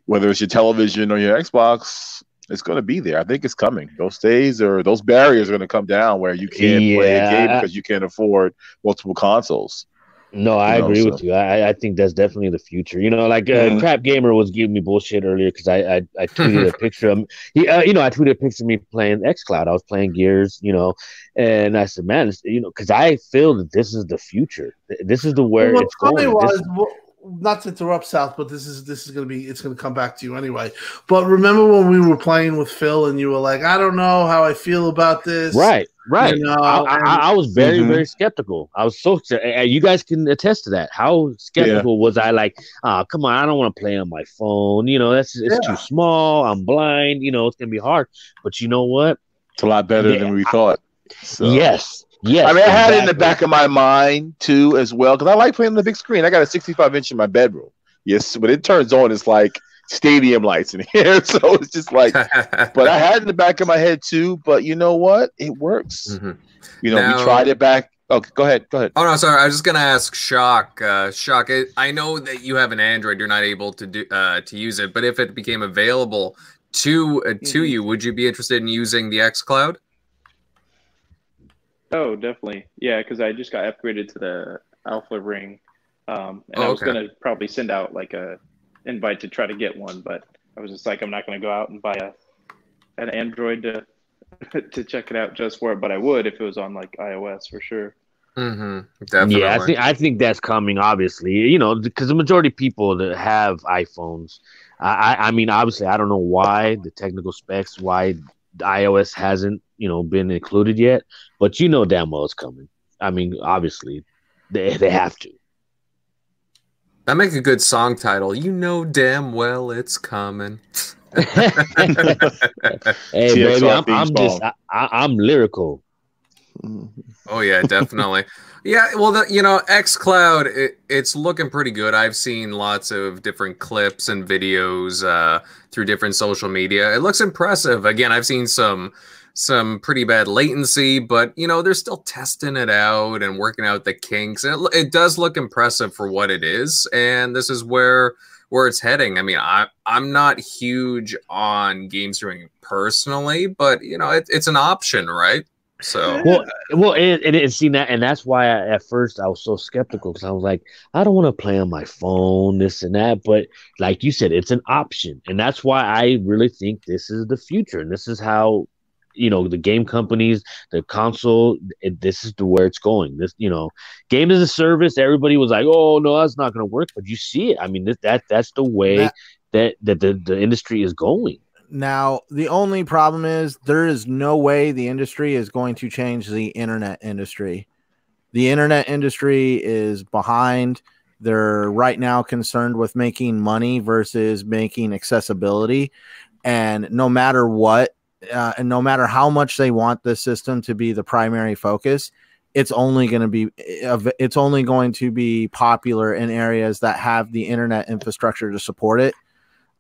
whether it's your television or your Xbox. It's going to be there. I think it's coming. Those days or those barriers are going to come down where you can't play a game because you can't afford multiple consoles. No, I You know, agree so- with you. I, I think that's definitely the future. You know, like uh, Mhm. Crap Gamer was giving me bullshit earlier because I, I I tweeted a picture of he uh, you know I tweeted a picture of me playing XCloud. I was playing Gears, you know, and I said, man, you know, because I feel that this is the future. This is the where what it's going. was This- what, not to interrupt South, but this is this is gonna be it's gonna come back to you anyway. But remember when we were playing with Phil and you were like, I don't know how I feel about this. Right, right. Know, I, I, I was very, Mhm. very skeptical. I was so, and you guys can attest to that. How skeptical was I? Like, ah, come on, I don't want to play on my phone. You know, that's it's Yeah. too small. I'm blind. You know, it's gonna be hard. But you know what? It's a lot better Yeah, than we thought. So. Yes, yes. I mean, I had it in the back of my mind too, as well, because I like playing on the big screen. I got a 65 inch in my bedroom. Yes, when it turns on, it's like stadium lights in here. So it's just like, but I had it in the back of my head too. But you know what? It works. Mhm. You know, Now- we tried it back. Okay, go ahead. Go ahead. Oh no, sorry. I was just gonna ask Shock. Uh, Shock. I, I know that you have an Android. You're not able to do uh, to use it, but if it became available to uh, to Mhm. you, would you be interested in using the xCloud? Oh, definitely. Yeah, because I just got upgraded to the Alpha Ring, um, and Oh, I was okay. gonna probably send out like a invite to try to get one, but I was just like, I'm not gonna go out and buy a an Android to to check it out just for it, but I would if it was on like iOS for sure. Mm-hmm. Definitely. Yeah, I think I think that's coming. Obviously, you know, because the majority of people that have iPhones, I, I, I mean, obviously, I don't know why the technical specs, why iOS hasn't, you know, been included yet, but you know, damn well it's coming. I mean, obviously, they they have to. That make a good song title. You know damn well it's coming. Hey, TXR baby, I'm, I'm just. I, I, I'm lyrical. Oh yeah, definitely. yeah, well, the, you know, xCloud, it, it's looking pretty good. I've seen lots of different clips and videos uh, through different social media. It looks impressive. Again, I've seen some some pretty bad latency, but you know, they're still testing it out and working out the kinks. And it, it does look impressive for what it is, and this is where where it's heading. I mean, I I'm not huge on game streaming personally, but you know, it, it's an option, right? So. Well, well, and, and, and see that, and that's why I, at first I was so skeptical because I was like, I don't want to play on my phone, this and that. But like you said, it's an option, and that's why I really think this is the future, and this is how, you know, the game companies, the console, it, this is the where it's going. This, you know, game as a service. Everybody was like, oh no, that's not going to work, but you see it. I mean, that, that that's the way That- that that the, the industry is going. Now, the only problem is there is no way the industry is going to change the internet industry. The internet industry is behind. They're right now concerned with making money versus making accessibility. And no matter what, uh, and no matter how much they want this system to be the primary focus, it's only going to be it's only going to be popular in areas that have the internet infrastructure to support it.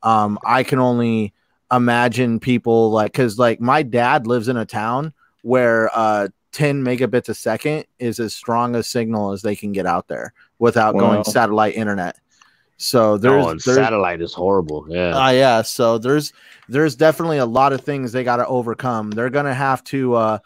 Um, I can only imagine people like because like my dad lives in a town where uh 10 megabits a second is as strong a signal as they can get out there without Wow. going satellite internet so there's oh, there's satellite is horrible. Yeah. uh, yeah so there's there's definitely a lot of things they got to overcome they're gonna have to uh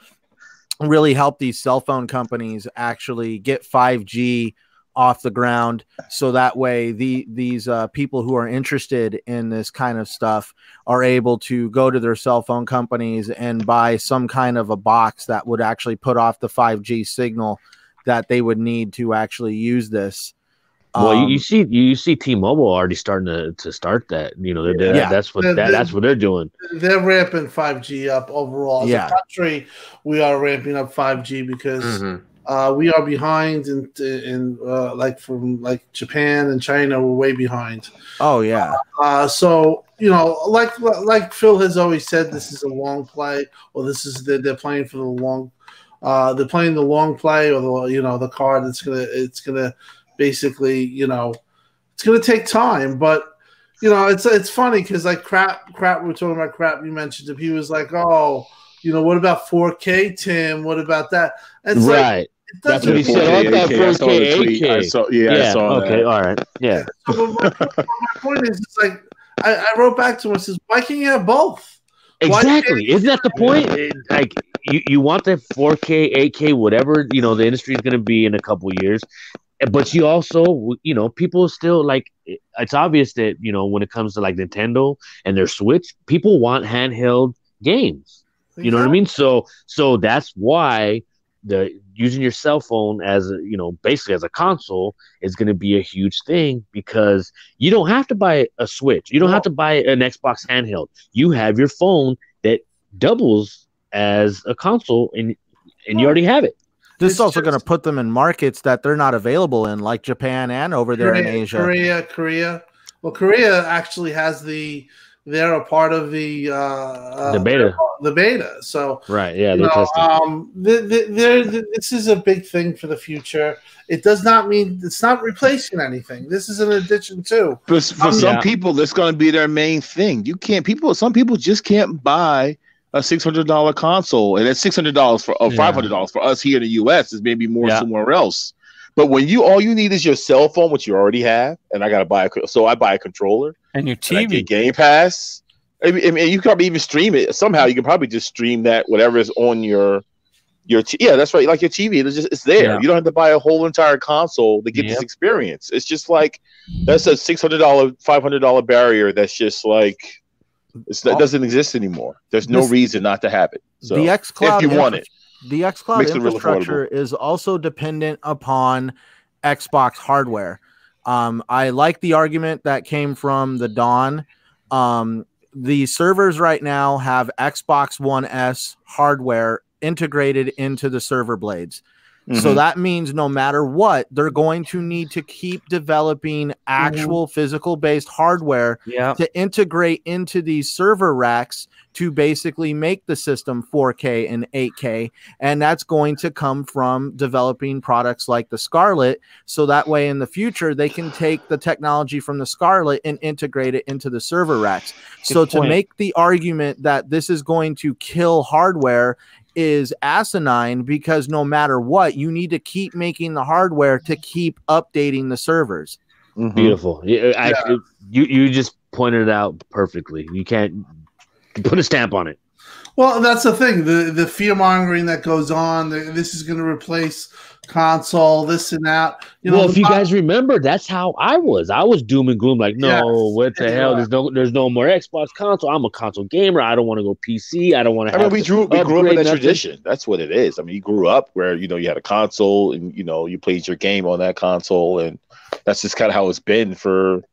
really help these cell phone companies actually get 5g off the ground so that way the these uh, people who are interested in this kind of stuff are able to go to their cell phone companies and buy some kind of a box that would actually put off the 5g signal that they would need to actually use this Well, you, Um, you see, you see, T-Mobile already starting to, to start that. You know, they're, Yeah. that's what The- that, that's what they're doing. They're ramping 5G up overall. As Yeah. a country, we are ramping up 5G because Mhm. uh, we are behind in, in uh, like from like Japan and China, we're way behind. oh yeah Uh, so you know, like like Phil has always said, this is a long play, or this is they're, they're playing for the long. Uh, they're playing the long play, or the you know the card that's gonna it's gonna basically you know it's gonna take time, but you know it's it's funny because like crap crap we are talking about crap you mentioned if he was like oh you know what about 4K Tim what about that and it's like, right. it That's what he said. I thought 4K, I saw the 4K, tweet. I 8K. saw, yeah, Yeah. I saw okay. that. All right. Yeah. So my, my point is, it's like I, I wrote back to him and says, why can't you have both? Exactly. Isn't that the point? It- like you, you want the 4K, 8K, whatever you know the industry is going to be in a couple years, but you also you know people still like it's obvious that you know when it comes to like Nintendo and their Switch, people want handheld games. You know what I mean? So so that's why the using your cell phone as a, you know basically as a console is going to be a huge thing because you don't have to buy a switch. You don't have to buy an xbox handheld. You have your phone that doubles as a console and and you already have it This is also going to put them in markets that they're not available in, like Japan and over there in Korea, Asia. Korea, Korea. Well, Korea actually has the. They're a part of the uh, The beta. The beta. So right yeah they're know, testing um, the, the, there- the- this is a big thing for the future. It does not mean it's not replacing anything. This is an addition too. For, for Um, some yeah. people, that's going to be their main thing. You can't. People. Some people just can't buy a six hundred dollar console, and that's six hundred dollars for uh, or five hundred dollars for us here in the U.S. is maybe more Yeah. somewhere else. But when you all you need is your cell phone, which you already have, and I got to buy a so I buy a controller. And your and TV. get Game Pass. I mean, you can probably even stream it somehow. You can probably just stream that whatever is on your your t- yeah, that's right. Like your TV, it's just it's there. Yeah. You don't have to buy a whole entire console to get this experience. It's just like that's a six hundred dollar, five hundred dollar barrier. That's just like it's, that doesn't exist anymore. There's no This- reason not to have it. So the xCloud if you want it, the it real infrastructure is also dependent upon Xbox hardware. Um, I like the argument that came from the Dawn. Um, the servers right now have Xbox One S hardware integrated into the server blades. So Mhm. that means no matter what, they're going to need to keep developing actual physical based hardware Yeah. to integrate into these server racks to basically make the system 4K and 8K. And that's going to come from developing products like the Scarlett. So that way in the future, they can take the technology from the Scarlett and integrate it into the server racks. so to make the argument that this is going to kill hardware is asinine because no matter what, you need to keep making the hardware to keep updating the servers. Mhm. Beautiful. Yeah, actually, you you just pointed it out perfectly. You can't put a stamp on it. Well, that's the thing. The the fear mongering that goes on. the- This is going to replace console. This and that. You know, well, the if you bo- guys remember, that's how I was. I was doom and gloom, like, no, Yes, what the yeah, hell? There's no, there's no more Xbox console. I'm a console gamer. I don't want to go PC. I don't want to. I mean, have we to grew we grew up in upgrade that nothing. tradition. That's what it is. I mean, you grew up where you know you had a console and you know you played your game on that console, and that's just kind of how it's been for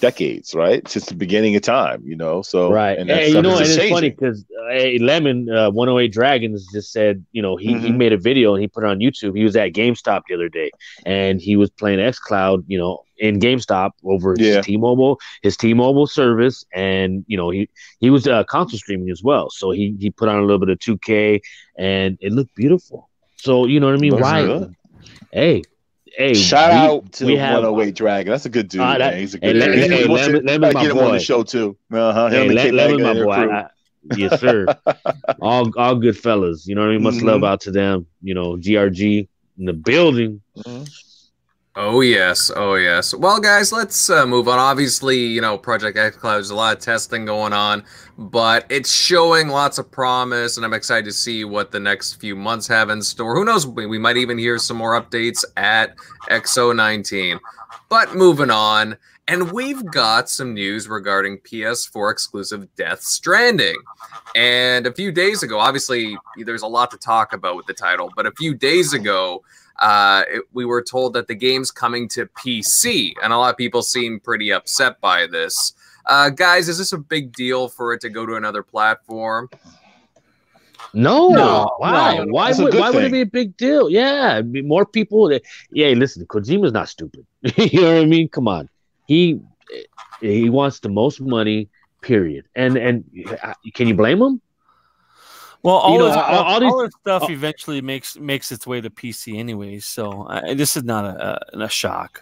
decades, right? Since the beginning of time, you know. So Right. and Hey, you know, and it's funny because uh, Lemon uh, 108 Dragons just said, you know, he, he Mhm. made a video and he put it on YouTube. He was at GameStop the other day and he was playing XCloud, you know, in GameStop over Yeah. his T-Mobile, his T-Mobile service, and you know he he was uh, console streaming as well. So he he put on a little bit of 2K and it looked beautiful. So you know what I mean? Why? good. Hey, hey, Shout we- out to we have 108 Dragon. That's a good dude. Ah, that-. He's a good Lemon- dude. hey, He wants to- Lemon- Lemon, my get him on the show too. Uh-huh. Hey, Le- Lemon, my boy. I, I, yes, sir. all all good fellas. You know what I mean? Much Mhm. love out to them. You know, GRG in the building. Mhm. Oh yes, oh yes. Well, guys, let's uh, move on. Obviously, you know, Project xCloud. There's a lot of testing going on, but it's showing lots of promise, and I'm excited to see what the next few months have in store. Who knows? We we might even hear some more updates at XO19. But moving on, and we've got some news regarding PS4 exclusive Death Stranding. And a few days ago, obviously, there's a lot to talk about with the title, but a few days ago, uh, it, we were told that the game's coming to PC, and a lot of people seem pretty upset by this. Uh, guys, is this a big deal for it to go to another platform? No, No, why? no, why would good why would it be a big deal? Yeah, be more people. That, yeah, listen, Kojima's not stupid. you know what I mean? Come on, he he wants the most money. Period. And and uh, can you blame him? Well, all, You know, this, all- all, all these- all this stuff all- eventually makes makes its way to PC anyways. So uh, this is not a, a, a shock.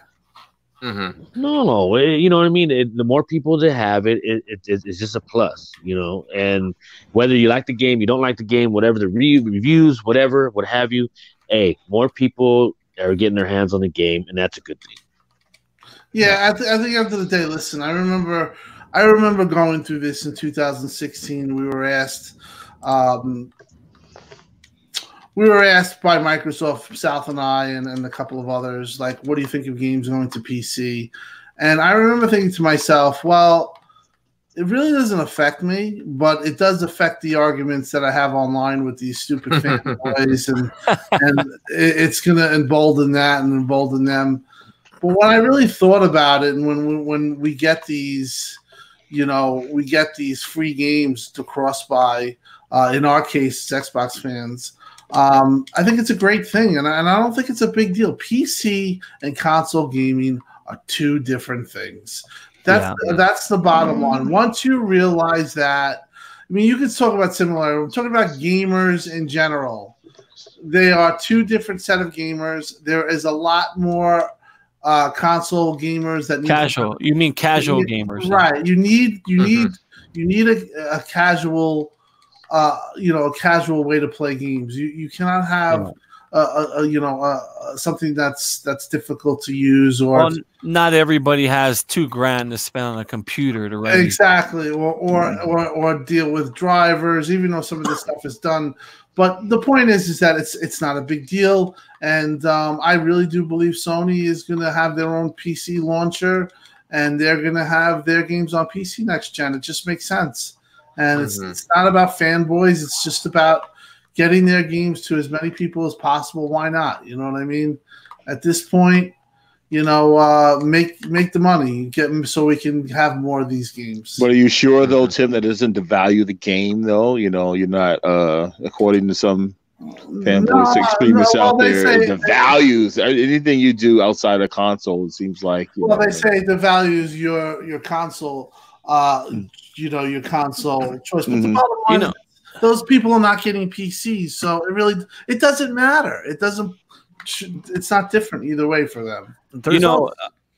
Mm-hmm. No, no, it- you know what I mean. It, the more people that have it, it, it, it's it's just a plus, you know. And whether you like the game, you don't like the game, whatever the re- reviews, whatever, what have you, hey, more people are getting their hands on the game, and that's a good thing. Yeah, I, th- I think after the day, listen, I remember, I remember going through this in 2016. We were asked, um, we were asked by Microsoft, South and I, and, and a couple of others, like, what do you think of games going to PC? And I remember thinking to myself, well, it really doesn't affect me, but it does affect the arguments that I have online with these stupid fanboys, and and it, it's going to embolden that and embolden them. But when I really thought about it, and when when we get these, you know, we get these free games to cross by. Uh, in our case, Xbox fans. Um, I think it's a great thing, and I, and I don't think it's a big deal. PC and console gaming are two different things. That's Yeah. that's the bottom line. Once you realize that, I mean, you can talk about similar. We're talking about gamers in general. They are two different set of gamers. There is a lot more uh, console gamers that need Casual. You mean casual you- gamers? right? You need you Mhm. need you need a, a casual, uh, you know, a casual way to play games. You you cannot have. A, a, a, you know, uh, something that's that's difficult to use, or Well, not everybody has two grand to spend on a computer to run. Exactly, or or, or or deal with drivers, even though some of this stuff is done. But the point is, is that it's it's not a big deal, and um, I really do believe Sony is going to have their own PC launcher, and they're going to have their games on PC next gen. It just makes sense, and it's Mhm. it's not about fanboys. It's just about getting their games to as many people as possible. Why not? You know what I mean? At this point, you know, uh, make make the money, get 'em so we can have more of these games. But are you sure though, Tim, that doesn't devalue the game though? You know, you're not uh according to some fanboys extremists well, out they there, say- the values anything you do outside of console, it seems like you Well, know, they say the value is your your console, uh, you know, your console choice. But the Mhm. bottom line, You know- those people are not getting PCs, so it really it doesn't matter. It doesn't. It's not different either way for them. There's you know, al-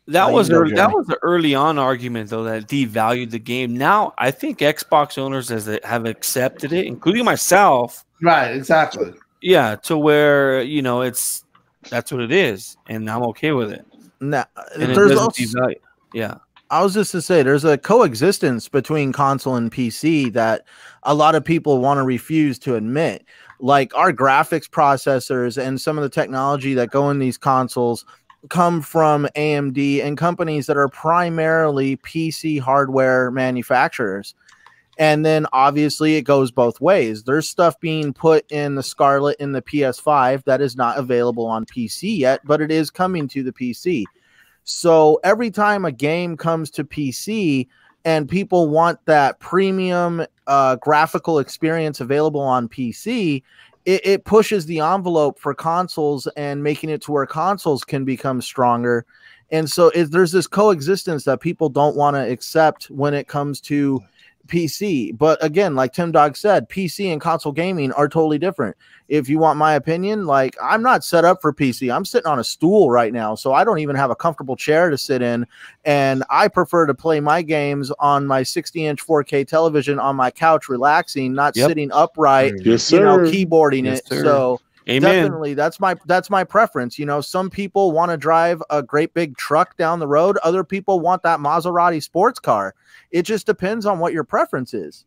that Oh, was you go, that was the early on argument though that devalued the game. Now I think Xbox owners has have accepted it, including myself. Right? Exactly. Yeah, to where you know it's that's what it is, and I'm okay with it. nah, And there's doesn't also, devalue. Yeah, I was just to say there's a coexistence between console and PC that a lot of people want to refuse to admit. Like our graphics processors and some of the technology that go in these consoles come from AMD and companies that are primarily PC hardware manufacturers. And then obviously it goes both ways. There's stuff being put in the Scarlett in the PS5 that is not available on PC yet, but it is coming to the PC. So every time a game comes to PC and people want that premium uh, graphical experience available on PC, it, it pushes the envelope for consoles and making it to where consoles can become stronger. And so there's this coexistence that people don't want to accept when it comes to PC. But again, like Tim Dog said, PC and console gaming are totally different. If you want my opinion, like I'm not set up for PC. I'm sitting on a stool right now, so I don't even have a comfortable chair to sit in. And I prefer to play my games on my 60 inch 4K television on my couch, relaxing, not Yep. sitting upright, yes, you know, keyboarding Yes, it. sir. So amen. definitely that's my that's my preference you know some people want to drive a great big truck down the road other people want that maserati sports car it just depends on what your preference is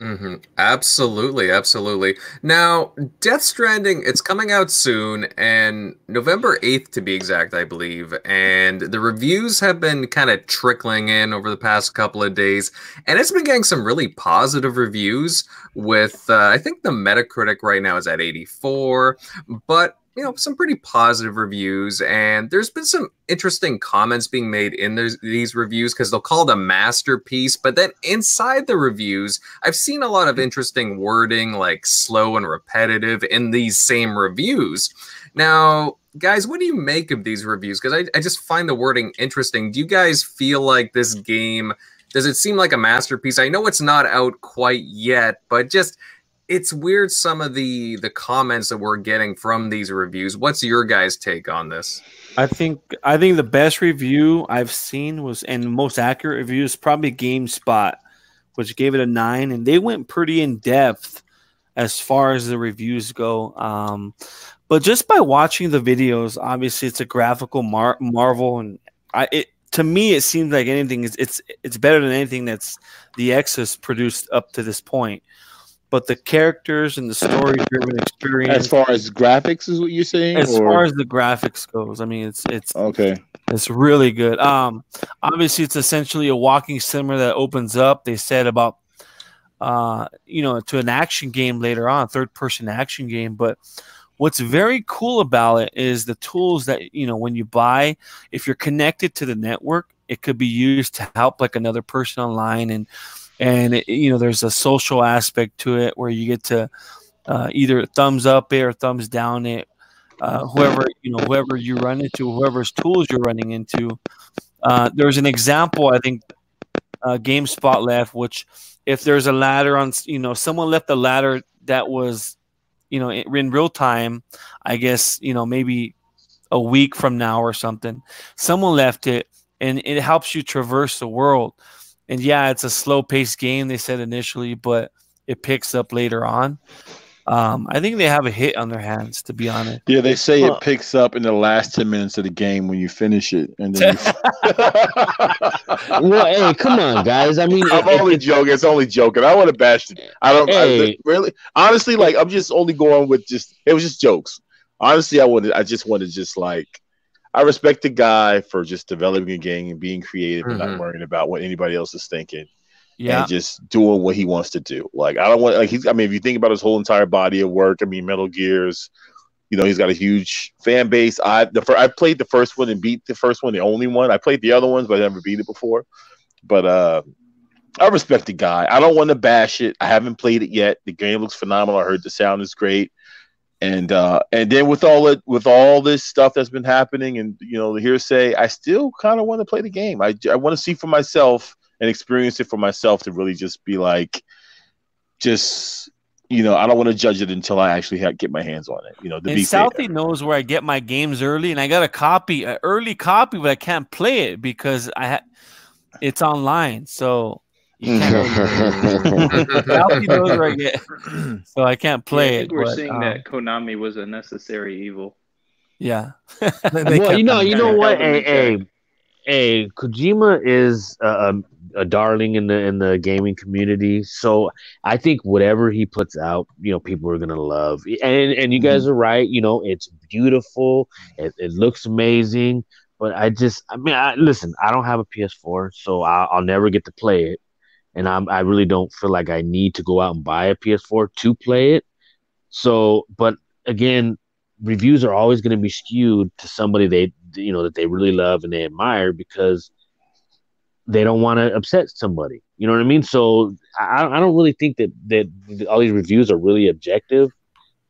hmm Absolutely, absolutely. Now, Death Stranding, it's coming out soon, and November 8th to be exact, I believe. And the reviews have been kind of trickling in over the past couple of days, and it's been getting some really positive reviews. With, uh, I think the Metacritic right now is at 84, but you know, some pretty positive reviews, and there's been some interesting comments being made in those, these reviews because they'll call it a masterpiece, but then inside the reviews, I've seen a lot of interesting wording like slow and repetitive in these same reviews. Now, guys, what do you make of these reviews? Because I, I just find the wording interesting. Do you guys feel like this game does it seem like a masterpiece? I know it's not out quite yet, but just it's weird some of the the comments that we're getting from these reviews. What's your guys' take on this? I think I think the best review I've seen was and most accurate review is probably GameSpot, which gave it a nine, and they went pretty in depth as far as the reviews go. Um, but just by watching the videos, obviously it's a graphical mar- marvel, and I it to me it seems like anything is it's it's better than anything that's the X has produced up to this point. But the characters and the story-driven experience. As far as graphics is what you're saying? as or- far as the graphics goes, I mean, it's it's okay. it's really good. Um, obviously, it's essentially a walking simmer that opens up. They said about, uh, you know, to an action game later on, third-person action game. But what's very cool about it is the tools that you know when you buy. If you're connected to the network, it could be used to help like another person online, and and it, you know, there's a social aspect to it where you get to uh, either thumbs up it or thumbs down it uh, whoever you know whoever you run into whoever's tools you're running into. Uh, there's an example i think uh, gamespot left which if there's a ladder on you know someone left a ladder that was you know in real time i guess you know maybe a week from now or something someone left it and it helps you traverse the world and yeah it's a slow paced game they said initially but it picks up later on um, i think they have a hit on their hands to be honest Yeah, they say Huh. it picks up in the last 10 minutes of the game when you finish it. And then you... well, hey, come on, guys. I mean, I'm if- only if- joking. It's only joking. I want to bash it. I don't I, really honestly like I'm just only going with just it was just jokes. Honestly, I wanted I just wanted just like I respect the guy for just developing a game and being creative and Mhm. not worrying about what anybody else is thinking yeah and just doing what he wants to do. Like I don't want like he's I mean if you think about his whole entire body of work, I mean Metal Gears, you know, he's got a huge fan base. I the fir- I played the first one and beat the first one, the only one. I played the other ones, but I never beat it before. But uh I respect the guy. I don't want to bash it. I haven't played it yet. The game looks phenomenal. I heard the sound is great. And uh and then with all it with all this stuff that's been happening and you know the hearsay, I still kind of want to play the game. I I want to see for myself and experience it for myself to really just be like just you know, I don't want to judge it until I actually ha- get my hands on it. You know, to and be. Southie knows where I get my games early, and I got a copy, an early copy, but I can't play it because I ha- it's online, so you can't. Really Southie knows where I get, so I can't play Yeah, I it. think we're but, seeing um, that Konami was a necessary evil. Yeah, They- they well, you know, you know what? held him Hey, hey, hey, Kojima is a, a, a darling in the in the gaming community. So I think whatever he puts out, you know, people are gonna love. And and you guys are right. You know, it's beautiful. It, it looks amazing. But I just, I mean, I, listen, I don't have a PS4, so I'll, I'll never get to play it. And I'm, I really don't feel like I need to go out and buy a PS4 to play it. So, but again, reviews are always going to be skewed to somebody they you know that they really love and they admire because they don't want to upset somebody you know what i mean so i, I don't really think that that all these reviews are really objective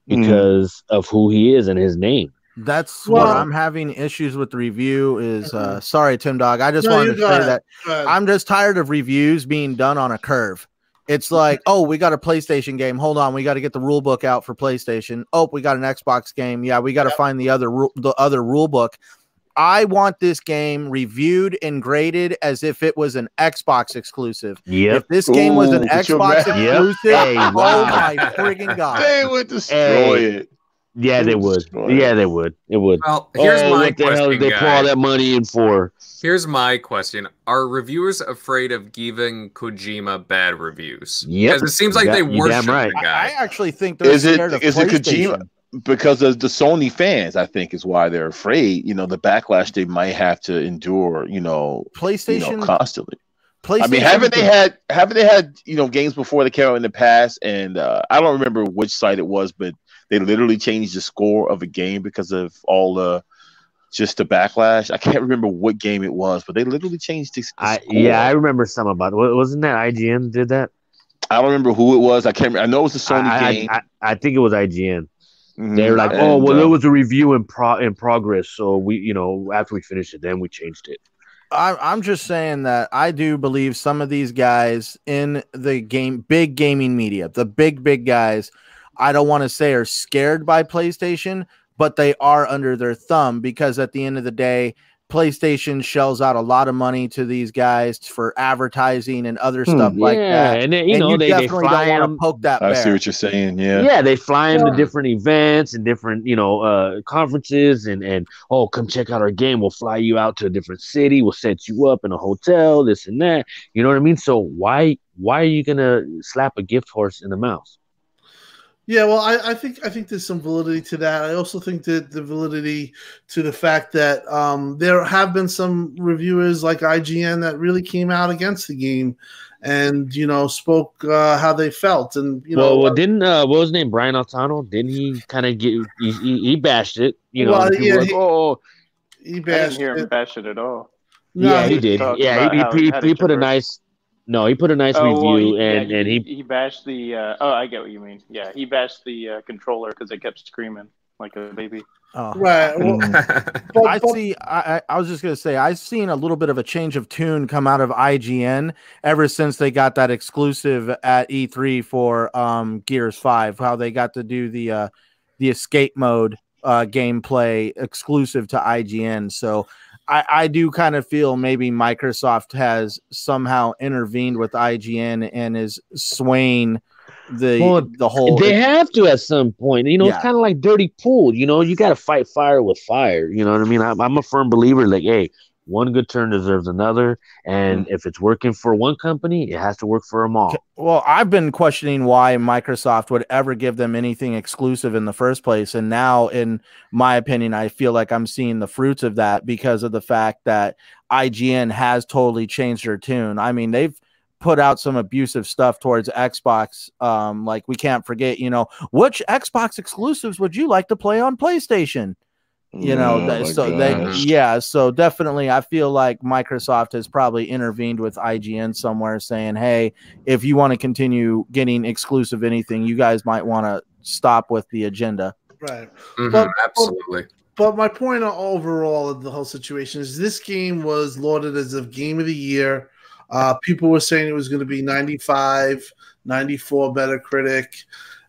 Mhm. because of who he is and his name That's Well- what I'm having issues with the review. Is uh, sorry, Tim Dog. I just No, wanted to say ahead. that I'm just tired of reviews being done on a curve. It's like, oh, we got a PlayStation game. Hold on, we got to get the rule book out for PlayStation. Oh, we got an Xbox game. Yeah, we got to find the other ru- the other rule book. I want this game reviewed and graded as if it was an Xbox exclusive. yep If this game was an Ooh, could you Xbox imagine? Yep. exclusive, Hey, oh my friggin' god! they would destroy Hey. it. Yeah they would yeah they would it would Well, here's oh, my what the hell question, did they pour all that money in for Here's my question: Are reviewers afraid of giving Kojima bad reviews? Yeah, Because it seems like You they got- you worship damn right. the I, I actually think they're Is it- of is it Kojima? Because of the Sony fans, I think is why they're afraid. You know, the backlash they might have to endure. You know, you PlayStation. know, constantly. PlayStation. I mean, haven't they had haven't they had you know games before that came out in the past? And uh, I don't remember which site it was, but they literally changed the score of a game because of all the just the backlash. I can't remember what game it was, but they literally changed the, the i score. yeah i remember some about it wasn't that ign did that I don't remember who it was. I can't. Remember. I know it was a Sony I, I- game. I, I think it was ign Mhm. They're like, And, oh, well, uh, there was a review in pro in progress, so we, you know, after we finished it, then we changed it. I'm just saying that I do believe some of these guys in the game, big gaming media, the big, big guys, I don't want to say are scared by PlayStation, but they are under their thumb because at the end of the day, PlayStation shells out a lot of money to these guys for advertising and other stuff like Hmm, yeah, that. and then, you and know you they, they definitely fly don't want them. to poke that I bear. see what you're saying. Yeah. Yeah, they fly them Yeah. to different events and different, you know, uh, conferences, and and oh, come check out our game. We'll fly you out to a different city. We'll set you up in a hotel, this and that. You know what I mean? So why why are you gonna slap a gift horse in the mouth? Yeah, well, I, I think I think there's some validity to that. I also think that the validity to the fact that um, there have been some reviewers like IGN that really came out against the game, and you know spoke uh, how they felt, and you know, well, well, didn't uh, what was his name? Brian Altano? Didn't he kind of get he, he, he bashed it? You know, Well, yeah, like, he- oh, he I didn't bashed hear him it. bash it at all. No, yeah, he he did. Yeah, about he, he, he, he put a nice. No, he put a nice Oh, well, review, he- and yeah, and he he bashed the. Uh, oh, I get what you mean. Yeah, he bashed the uh, controller because it kept screaming like a baby. Oh. right. Well, but- I see. I, I I was just gonna say I've seen a little bit of a change of tune come out of IGN ever since they got that exclusive at E3 for um, Gears Five. How they got to do the uh, the escape mode uh, gameplay exclusive to IGN. So I, I do kind of feel maybe Microsoft has somehow intervened with IGN and is swaying the Well, the whole. they have to at some point. You know, Yeah. it's kind of like dirty pool. You know, you got to fight fire with fire. You know what I mean? I'm, I'm a firm believer. Like, hey, one good turn deserves another, and if it's working for one company, it has to work for them all. Well, I've been questioning why Microsoft would ever give them anything exclusive in the first place. And now, in my opinion, I feel like I'm seeing the fruits of that because of the fact that IGN has totally changed their tune. I mean, they've put out some abusive stuff towards Xbox. Um, like we can't forget, you know, which Xbox exclusives would you like to play on PlayStation? You know Oh that, my so they yeah so definitely i feel like microsoft has probably intervened with ign somewhere saying hey if you want to continue getting exclusive anything you guys might want to stop with the agenda right. Mhm, But- absolutely. But my point overall of the whole situation is this game was lauded as a game of the year. Uh, people were saying it was going to be 95, 94 Metacritic.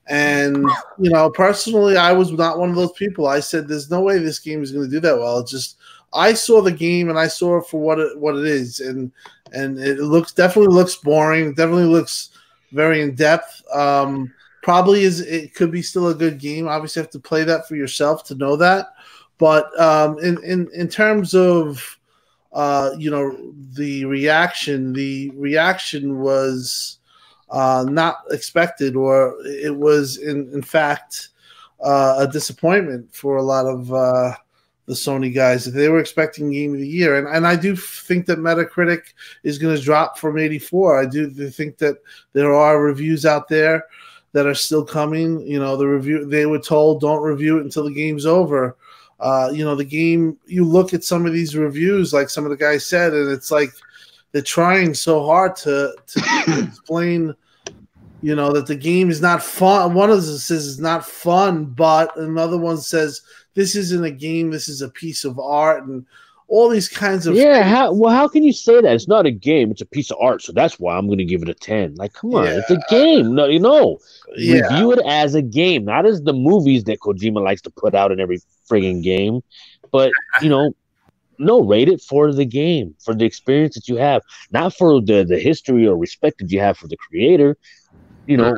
And, you know, personally, I was not one of those people. I said, there's no way this game is going to do that well. It's just, I saw the game and I saw it for what it, what it is. And, and it looks definitely looks boring. Definitely looks very in depth. Um, probably is, it could be still a good game. Obviously, have to play that for yourself to know that but um, in, in in terms of uh, you know the reaction, the reaction was uh, not expected, or it was in in fact uh, a disappointment for a lot of uh, the Sony guys. They were expecting Game of the Year, and and I do think that Metacritic is going to drop from 84. I do think that there are reviews out there that are still coming. You know, the review they were told don't review it until the game's over uh, you know, the game, you look at some of these reviews, like some of the guys said, and it's like they're trying so hard to, to explain, you know, that the game is not fun. One of them says it's not fun, but another one says this isn't a game, this is a piece of art, and all these kinds of Yeah, how well how can you say that? It's not a game, it's a piece of art, so that's why I'm gonna give it a 10. Like, come on, it's a game. No, you know, yeah. review it as a game, not as the movies that Kojima likes to put out in every frigging game. But you know, no, rate it for the game, for the experience that you have, not for the the history or respect that you have for the creator. You know,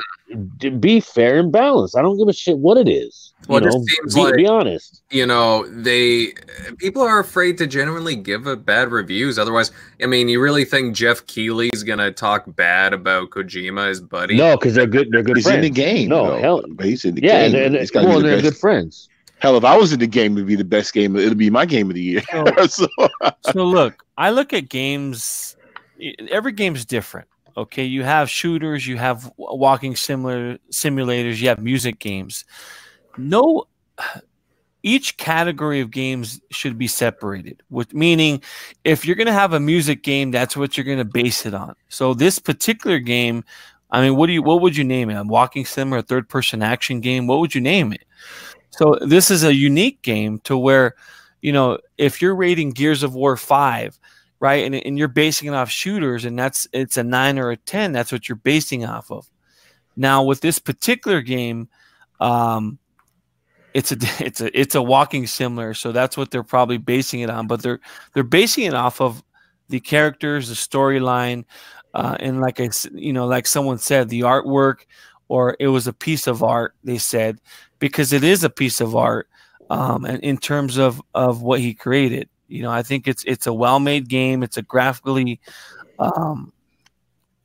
d- be fair and balanced. I don't give a shit what it is. Well, it you just know, seems be, like- be honest. you know they people are afraid to genuinely give a bad reviews otherwise i mean you really think geoff keighley's gonna talk bad about kojima his buddy No, because they're good. They're good He's friends. in the game. No, though. hell- he's in the yeah, game. and, It's and, gotta well, the they're best. good friends. Hell, if I was in the game, it'd be the best game. It'd be my game of the year. so, so look, I look at games. Every game's different. Okay, you have shooters, you have walking similar simulators, you have music games. No, each category of games should be separated. With meaning, if you're going to have a music game, that's what you're going to base it on. So this particular game, I mean, what do you what would you name it? A walking sim or a third person action game? What would you name it? So this is a unique game to where, you know, if you're rating Gears of War five, right, and, and you're basing it off shooters, and that's it's a nine or a ten, that's what you're basing off of. Now with this particular game, um, it's a it's a it's a walking similar, so that's what they're probably basing it on. But they're they're basing it off of the characters, the storyline, uh, and like I you know, like someone said, the artwork, or it was a piece of art. They said because it is a piece of art, um, and in terms of of what he created, you know, I think it's it's a well made game. It's a graphically um,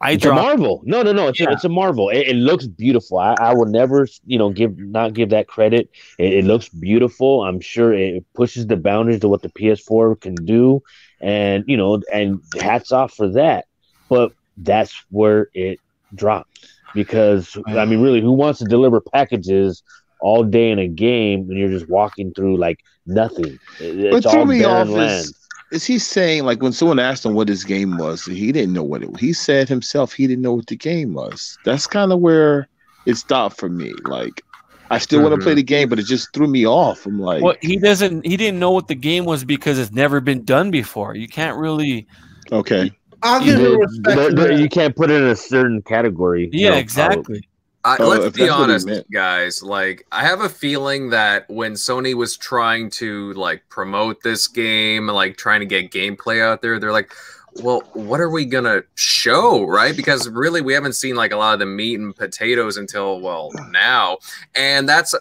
I It's a marvel. No, no, no. It's Yeah. a, it's a marvel. It, it looks beautiful. I, I will never, you know, give not give that credit. It, it looks beautiful. I'm sure it pushes the boundaries to what the PS4 can do, and you know, and hats off for that. But that's where it drops because I mean, really, who wants to deliver packages all day in a game when you're just walking through like nothing? It- It's threw all me off barren land. is, is he saying like when someone asked him what his game was, he didn't know what it was. He said himself he didn't know what the game was. That's kind of where it stopped for me. Like I still want Mhm. to play the game, but it just threw me off. I'm like, Well, he doesn't. He didn't know what the game was because it's never been done before. You can't really. okay, I'll give The- you respect. the- to you can't put it in a certain category. you Yeah, know, exactly. I, Oh, let's be that's what he honest, guys. Like, I have a feeling that when Sony was trying to like promote this game, like trying to get gameplay out there, they're like, "Well, what are we gonna show?" Right? Because really, we haven't seen like a lot of the meat and potatoes until well now, and that's.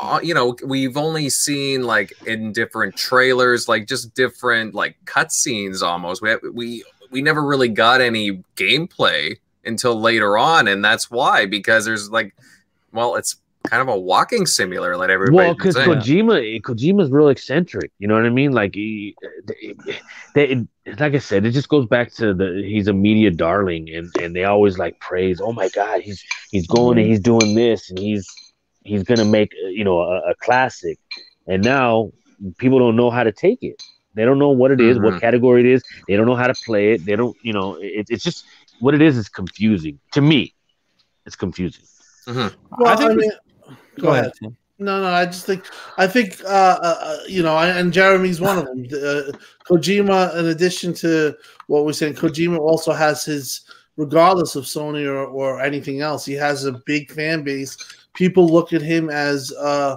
Uh, you know, we've only seen like in different trailers, like just different like cutscenes almost. We have, we we never really got any gameplay until later on, and that's why because there's like, well, it's kind of a walking simulator, like everybody. Well, because Kojima, Kojima's real eccentric. You know what I mean? Like he, they, like I said, it just goes back to the he's a media darling, and and they always like praise. Oh my God, he's he's going and he's doing this, and he's he's gonna make you know a, a classic. And now people don't know how to take it. They don't know what it is, what category it is. They don't know how to play it. They don't, you know, it, it's just what it is is confusing to me. It's confusing. Well, I I, think we- mean, go ahead. Tim. No, no, I just think I think uh, uh, uh, you know, I- and Jeremy's one of them. Uh, Kojima, in addition to what we're saying, Kojima also has his, regardless of Sony or, or anything else, he has a big fan base. People look at him as, uh,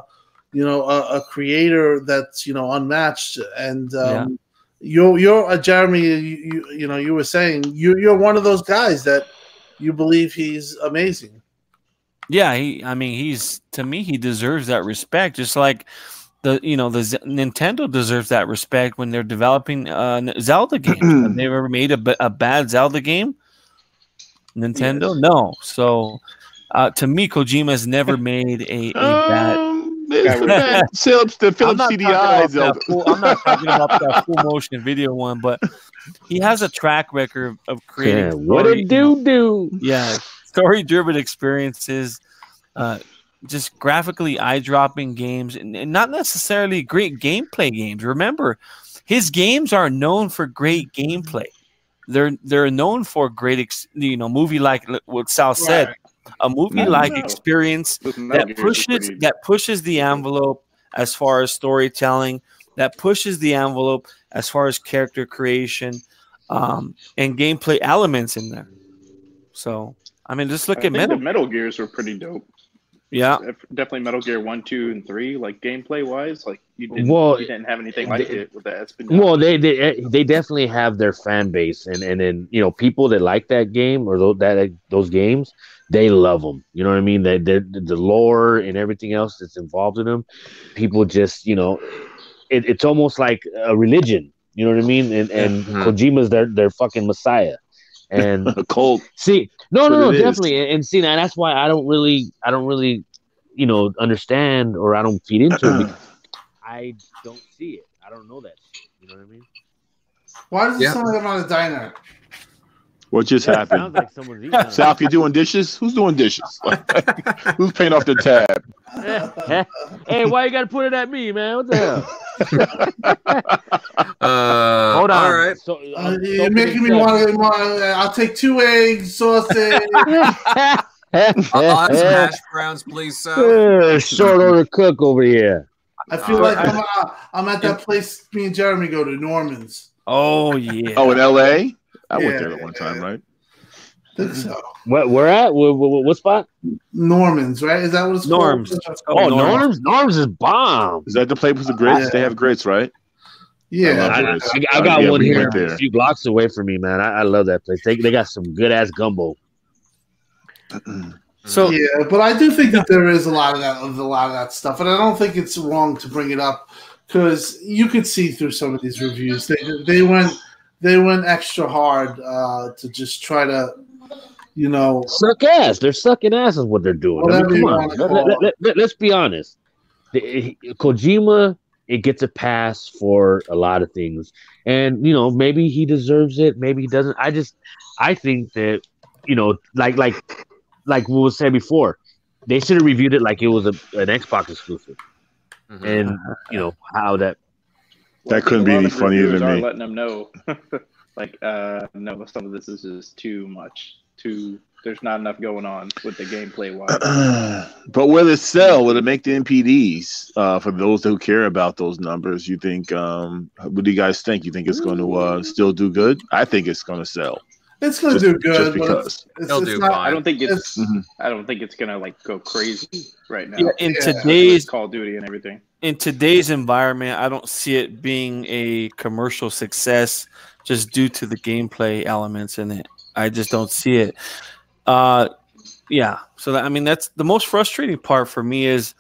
you know, a, a creator that's you know unmatched. And um, you're you're uh, Jeremy. You, you you know, you were saying you you're one of those guys that you believe he's amazing. Yeah, he. I mean, he's to me, he deserves that respect. Just like the you know the Z- Nintendo deserves that respect when they're developing uh, Zelda games. Have they ever made a, b- a bad Zelda game? Nintendo, no. So uh, to me, Kojima has never made a, a bad. It's Philips, the I'm Philips not, talking CDI about Zelda. that full, I'm not talking about that full motion video one, but he has a track record of creating. Yeah, what a do do? yeah story driven experiences uh just graphically eye dropping games and, and not necessarily great gameplay games remember his games are known for great gameplay they're they're known for great ex, you know movie like what sal said a movie like experience that pushes that pushes the envelope as far as storytelling that pushes the envelope as far as character creation um, and gameplay elements in there so i mean just look I at think metal the Metal Gears were pretty dope. yeah Definitely Metal Gear one, two, and three. Like gameplay wise, like you didn't, Well, you didn't have anything like they- it with the Espionage. Well, they they they definitely have their fan base, and and then you know people that like that game or those that those games, they love them. You know what I mean? That the, the lore and everything else that's involved in them, people just you know, it, it's almost like a religion. You know what I mean? And and Mhm. Kojima's their their fucking messiah. And A cold. See, no, That's no, no, definitely, and, and see, now that's why I don't really, I don't really, you know, understand or I don't feed into it. I don't see it. I don't know that shit. You know what I mean? Why does it Yeah. sound like I'm on a diner? What just Sounds happened? like someone's eating. on. South, you doing dishes? Who's doing dishes? Who's paying off the tab? hey, why you got to put it at me, man? What the hell? Uh, Hold on. All right. So, Uh, I'm you're making me pretty want to. Want, I'll take two eggs, sausage. sad. I'll have hash browns, please, sir. Uh, Short order cook over here. I feel Uh, like I'm, uh, I'm at that place me and Jeremy go to, Norman's. oh yeah Oh, in L.A. I went there at one time, right? I think so. What? Where at? What, what, what spot? Norman's, right? Is that what it's Norms. Oh, called? Oh, Norms. Norms. Norms is bomb. Is that the place with the grits? They have grits, right? Yeah. I I, I. I got Yeah, one we here a few blocks away from me, man. I, I love that place. They, they got some good ass gumbo. so yeah, but I do think that there is a lot of that of a lot of that stuff, and I don't think it's wrong to bring it up because you could see through some of these reviews. They they went they went extra hard uh, to just try to you know, suck ass. They're sucking ass is what they're doing. I mean, come on. wanna Let, call let, let, let, us be honest. The- Kojima, it gets a pass for a lot of things, and you know maybe he deserves it, maybe he doesn't. I just, I think that you know, like like like what was said before, they should have reviewed it like it was a, an Xbox exclusive, Mhm. and you know how that. That couldn't be any funnier reviewers than are me. Letting them know, like, uh, no, some of this is just too much. Too, there's not enough going on with the gameplay wise. but will it sell? Will it make the NPDs? Uh, for those who care about those numbers, you think? Um, what do you guys think? You think it's going to uh, still do good? I think it's going to sell. it's going to Just, do good. just but it's, because. it's, They'll it's do not, fine. I don't think it's, It's- Mhm. I don't think it's gonna like go crazy right now. Yeah, in Yeah. today's Call of Duty and everything. In today's environment, I don't see it being a commercial success just due to the gameplay elements in it. I just don't see it. Uh, yeah. So that, I mean, that's the most frustrating part for me is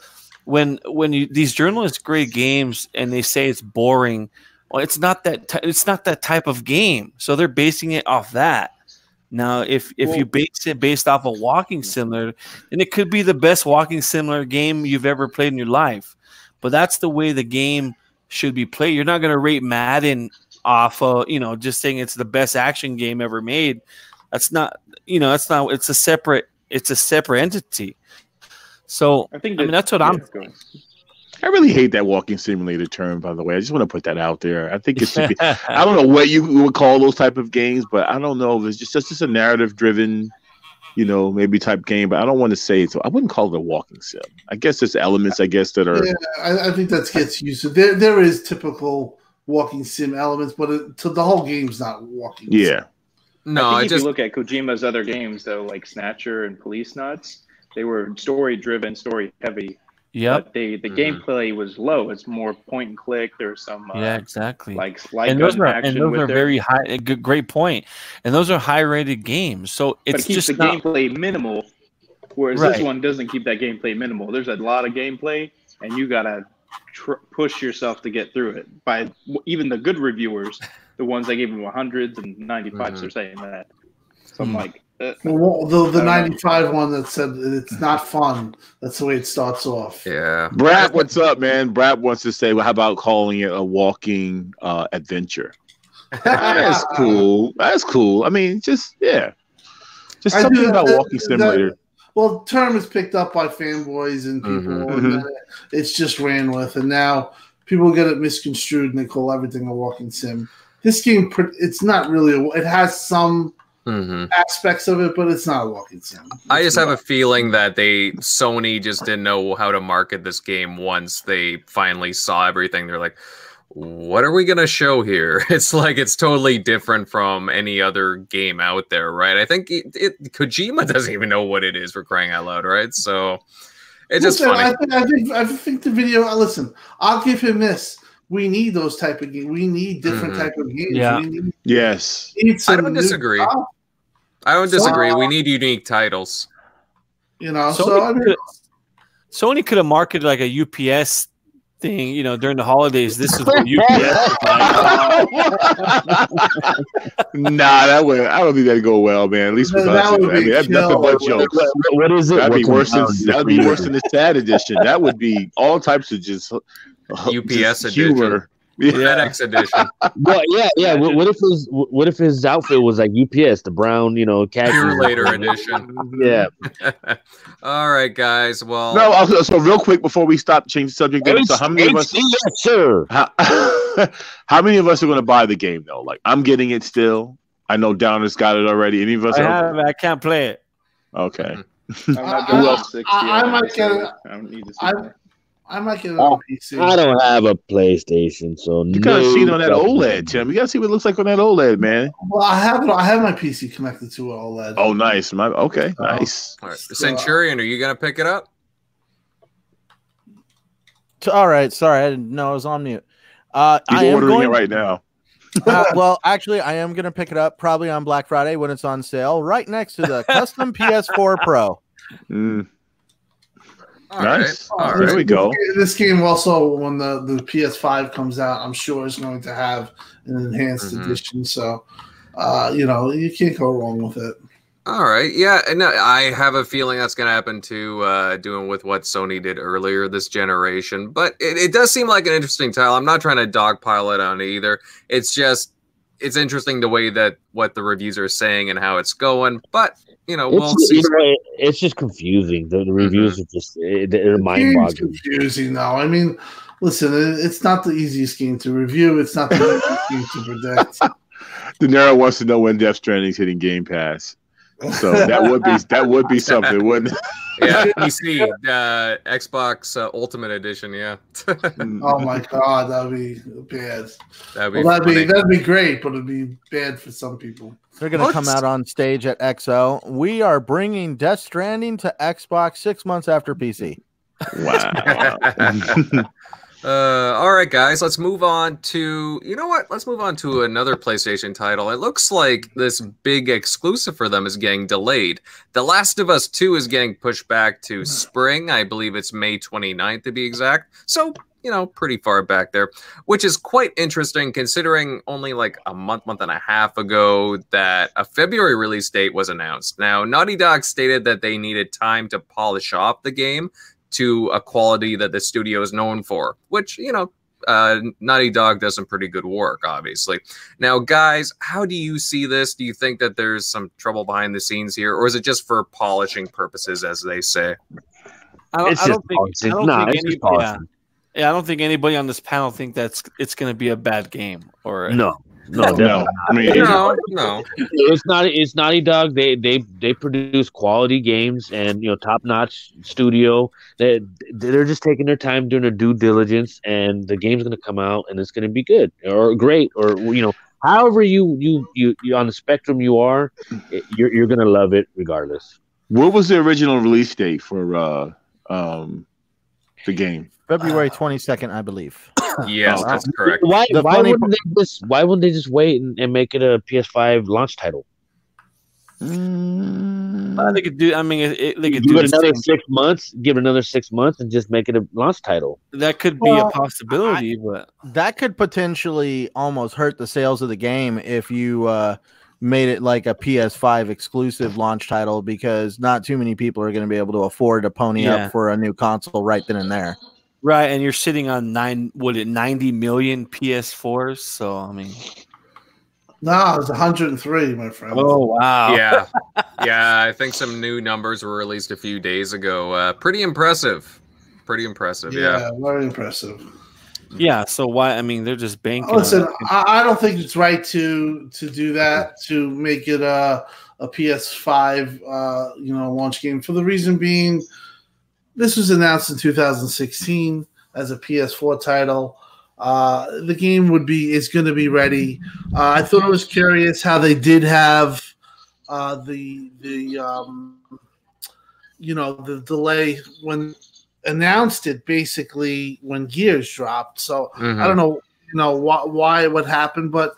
when when you these journalists grade games and they say it's boring. Well, it's not that. It's not that type of game. So they're basing it off that. Now, if if you base it based off a walking simulator, then it could be the best walking simulator game you've ever played in your life but that's the way the game should be played. You're not going to rate Madden off of, you know, just saying it's the best action game ever made. That's not, you know, that's not, it's a separate, it's a separate entity. So, I think. I mean, that's what I'm yeah, go ahead. I really hate that walking simulator term. By the way, I just want to put that out there. I think it should be. I don't know what you would call those type of games, but I don't know if it's just, it's just a narrative driven, you know, maybe type game. But I don't want to say it. So I wouldn't call it a walking sim. I guess there's elements. I guess that are. Yeah, I, I think that gets used to. There, there is typical walking sim elements, but it, to the whole game's not walking. sim. Yeah. No, I I if just you look at Kojima's other games, though, like Snatcher and Policenauts, they were story driven, story heavy. Yep. But they the Mhm. gameplay was low. It's more point and click. There's some uh, Yeah, exactly. like light and those gun are and those are it. very high. A good, great point. And those are high rated games. So but it's it keeps just the not, gameplay minimal. Whereas Right. this one doesn't keep that gameplay minimal. There's a lot of gameplay, and you gotta tr- push yourself to get through it. By even the good reviewers, the ones that gave them hundreds and 95s, Mhm. are saying that. So I'm Hmm. like, uh, The, the, the I don't know. 95 one that said it's not fun. That's the way it starts off. yeah. Brad, what's up, man? Brad wants to say, well, how about calling it a walking uh, adventure? That's cool. That's cool. I mean, just yeah, just I something do- about that- walking that- simulator. Well, term is picked up by fanboys and people, Mhm. and then it's just ran with, and now people get it misconstrued and they call everything a walking sim. This game, it's not really. A, it has some hmm aspects of it, but it's not a walking sim. I just have a feeling that they Sony just didn't know how to market this game once they finally saw everything. They're like, "What are we gonna show here?" It's like it's totally different from any other game out there, right? I think it, it Kojima doesn't even know what it is for crying out loud, right? So it's just funny. I think, I think I think the video. uh, Listen, I'll give him this. We need those type of games. We need different Mhm. type of games. Yeah. We need, Yes. need I don't disagree. stuff, I don't disagree. So- we need unique titles. you know, Sony so I mean, could- Sony could have marketed like a UPS thing, you know, during the holidays. This is what UPS is like. nah, that would. I don't think that'd go well, man. At least with That us. would I mean, be that's nothing but jokes. what is it? That'd be worse than that'd be worse than the sad edition. That would be all types of just UPS just edition. humor. FedEx edition, Well, yeah, yeah. What, what if his what if his outfit was like UPS, the brown, you know, khaki? Later edition. Yeah. All right, guys. Well, No, also, so real quick before we stop, change the subject. Then, so how many of us? Yes, sir. How, how many of us are going to buy the game though? Like I'm getting it still. I know Downer's got it already. Any of us? I, have, I can't play it. okay. I'm not I- doing I- 60 I- I on might get it. I don't need to see I- that. I might get it Oh, on PC. I don't have a PlayStation, so You gotta no see it on that OLED, Tim. You gotta see what it looks like on that OLED, man. Well, I have it. I have my PC connected to an OLED. Oh, nice. My, okay, Oh. nice. all right. Centurion, are you gonna pick it up? All right, sorry, I didn't know I was on mute. Uh, He's I am ordering going. it right now. uh, well, actually, I am going to pick it up probably on Black Friday when it's on sale, right next to the custom PS4 Pro. Mm, All right. nice. All There we go. This game also, when the, the PS5 comes out, I'm sure is going to have an enhanced Mhm. edition. So, uh, you know, you can't go wrong with it. All right. Yeah, and I have a feeling that's going to happen too, uh, doing with what Sony did earlier this generation. But it, it does seem like an interesting title. I'm not trying to dogpile it on either. It's just it's interesting the way that what the reviews are saying and how it's going. But you know, we'll It's, see. you know, it's just confusing. The, the reviews are just it, they're mind Game's boggling. confusing now. I mean, listen, it- it's not the easiest game to review. It's not the easiest game to predict. De Niro wants to know when Death Stranding's hitting Game Pass. So that would be that would be something, wouldn't it? yeah, PC, uh, Xbox uh, Ultimate Edition. Yeah, oh my god, that'd be bad. that'd be Well, that'd be that'd be great, but it'd be bad for some people. They're going to come out on stage at XO. We are bringing Death Stranding to Xbox six months after PC. Wow. Uh, all right, guys, let's move on to you know what? Let's move on to another PlayStation title. It looks like this big exclusive for them is getting delayed. The Last of Us 2 is getting pushed back to spring. I believe it's May 29th to be exact. So, you know, pretty far back there, which is quite interesting considering only like a month, month and a half ago that a February release date was announced. Now, Naughty Dog stated that they needed time to polish off the game to a quality that the studio is known for, which, you know, uh, Naughty Dog does some pretty good work, obviously. Now, guys, how do you see this? Do you think that there's some trouble behind the scenes here, or is it just for polishing purposes, as they say? I It's I don't just think, I polishing. don't Nah, think it's just any, yeah, polishing. Yeah, I don't think anybody on this panel think that's it's going to be a bad game or No, no, no, definitely. I mean, No, no. it's not it's Naughty Dog. They they they produce quality games and you know top notch studio. They they're just taking their time doing their due diligence, and the game's going to come out and it's going to be good or great or you know however you you you, you on the spectrum you are, you're you're going to love it regardless. what was the original release date for uh um the game? February 22nd, I believe. Yes, Oh, that's correct. Why The why wouldn't they just why wouldn't they just wait and, and make it a PS5 launch title? Uh, they could do. I mean, it, it, they could Give do it another same- six months. Give it another six months and just make it a launch title. That could be Well, a possibility, but That could potentially almost hurt the sales of the game if you uh, made it like a PS5 exclusive launch title because not too many people are going to be able to afford to pony Yeah. up for a new console right then and there. right, and you're sitting on nine, what it ninety million PS4s. So I mean, No, it's 103, my friend. oh wow, Yeah, yeah. I think some new numbers were released a few days ago. Uh, pretty impressive. Pretty impressive. Yeah. yeah, very impressive. Yeah. So why? I mean, they're just banking. Listen. I, I don't think it's right to to do that to make it a a PS5 uh, you know launch game for the reason being this was announced in 2016 as a PS4 title. Uh, the game would be is going to be ready. Uh, I thought it was curious how they did have uh, the the um, you know the delay when announced it basically when Gears dropped. So Mhm. I don't know, you know, why, why what happened, but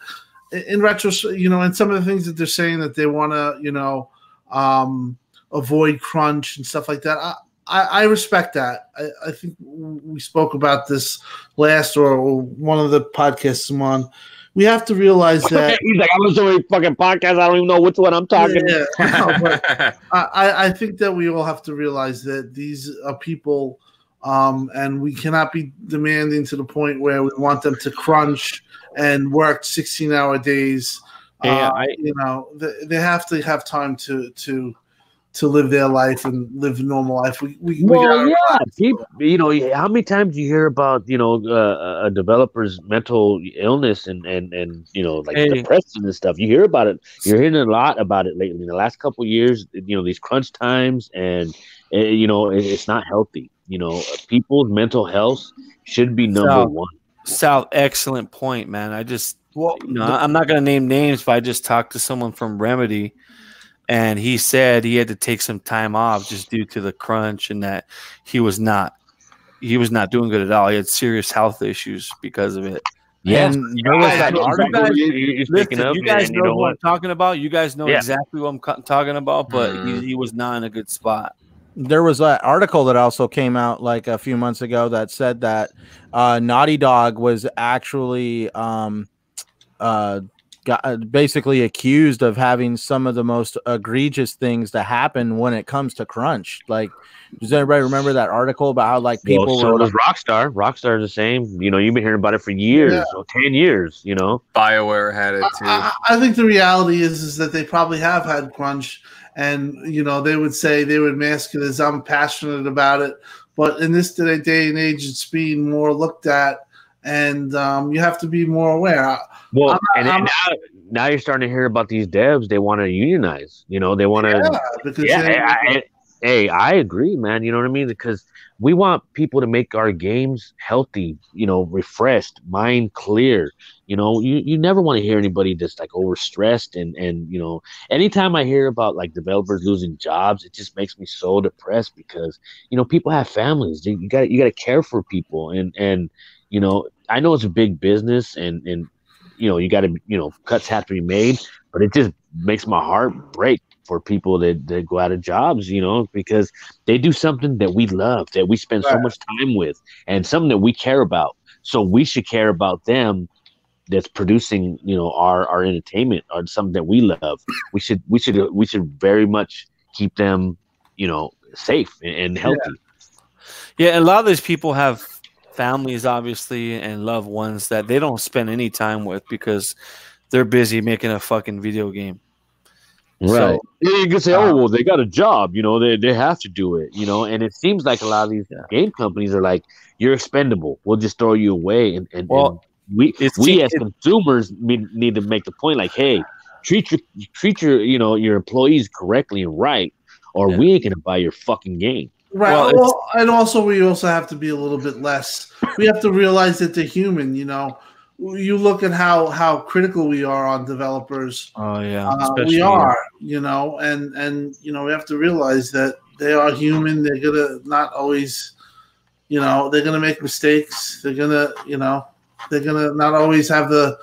in, retrospect, you know, and some of the things that they're saying that they want to, you know, um, avoid crunch and stuff like that. I, I, I respect that. I, I think we spoke about this last or, or one of the podcasts I'm on. We have to realize that. He's like, I'm on so many fucking podcasts. I don't even know which one I'm talking. Yeah, no, but I, I- I think that we all have to realize that these are people, um, and we cannot be demanding to the point where we want them to crunch and work 16 hour days. Yeah, Uh, I- you know, they, they have to have time to to to live their life and live a normal life. We, we, we Well, gotta- yeah, people, you know, how many times you hear about, you know, uh, a developer's mental illness and and and you know, like Hey. depression and stuff. You hear about it. You're hearing a lot about it lately. In the last couple of years, you know, these crunch times and uh, you know, it, it's not healthy. You know, people's mental health should be number So- one. Sal, excellent point, man. I just, well, you know, I'm not going to name names, but I just talked to someone from Remedy, and he said he had to take some time off just due to the crunch and that he was not, he was not doing good at all. He had serious health issues because of it. Yeah, And there was I- that I- article. guys- You- you- you're Listen, up, you guys know, what what? I'm talking about. You guys know Yeah. exactly what I'm co- talking about, but Mhm. he, he was not in a good spot. there was that article that also came out like a few months ago that said that uh, Naughty Dog was actually um, uh, got uh, basically accused of having some of the most egregious things to happen when it comes to crunch. Like, does anybody remember that article about how like people well, so were does Rockstar. Rockstar is the same. You know, you've been hearing about it for years, Yeah. or ten years. You know, Bioware had it too. I, I I think the reality is is that they probably have had crunch, and you know they would say they would mask it as I'm passionate about it, but in this day day and age, it's being more looked at, and um, you have to be more aware. Well, I'm and, not- and now, now you're starting to hear about these devs. They want to unionize. You know, they want to. Yeah, because Yeah, I, I, hey, I agree, man. You know what I mean? Because we want people to make our games healthy, you know, refreshed, mind clear. You know, you, you never want to hear anybody that's like overstressed and and you know, anytime I hear about like developers losing jobs, it just makes me so depressed because you know people have families. You got you got to care for people and and you know, I know it's a big business and and you know you got to you know cuts have to be made, but it just makes my heart break for people that, that go out of jobs, you know, because they do something that we love, that we spend so much time with, and something that we care about. So we should care about them that's producing, you know, our, our entertainment or something that we love. We should we should we should very much keep them, you know, safe and, and healthy. Yeah, a lot of these people have families, obviously, and loved ones that they don't spend any time with because they're busy making a fucking video game. Right. So- you can say, uh, oh, well, they got a job, you know, they, they have to do it, you know, and it seems like a lot of these Yeah. game companies are like, you're expendable. We'll just throw you away. And, and, Well, and we, it's- we as consumers need, need to make the point like, hey, treat your, treat your, you know, your employees correctly and right, or Yeah. we ain't going to buy your fucking game. Right. Well, Well, and also we also have to be a little bit less. We have to realize that they're human. You know, you look at how how critical we are on developers. Oh yeah, Uh, we are, you know, and and you know we have to realize that they are human. They're gonna not always, you know, they're gonna make mistakes. They're gonna, you know, they're gonna not always have the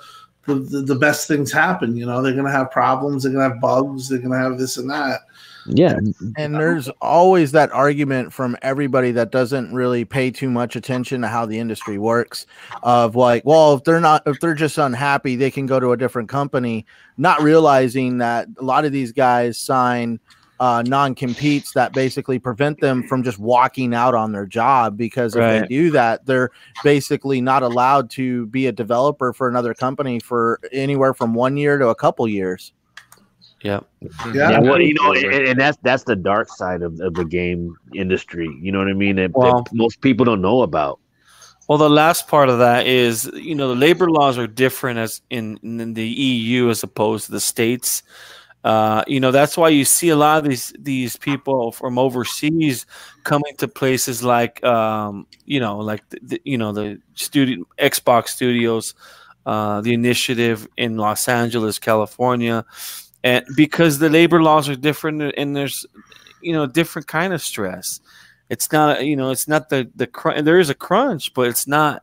the, the, the best things happen. You know, they're gonna have problems. They're gonna have bugs. They're gonna have this and that. Yeah. And there's always that argument from everybody that doesn't really pay too much attention to how the industry works of like, well, if they're not if they're just unhappy, they can go to a different company, not realizing that a lot of these guys sign uh, non-competes that basically prevent them from just walking out on their job because if they do that, they're basically not allowed to be a developer for another company for anywhere from one year to a couple years. Yeah. Yeah. Yeah, well, you know, and, and that's that's the dark side of, of the game industry. You know what I mean? That, that most people don't know about. Well, the last part of that is, you know, the labor laws are different as in, in the EU as opposed to the states. Uh, you know, that's why you see a lot of these these people from overseas coming to places like, um, you know, like the, the, you know the studio Xbox Studios, uh, the initiative in Los Angeles, California, and because the labor laws are different and there's, you know, different kind of stress it's not you know it's not the the cr- there is a crunch but it's not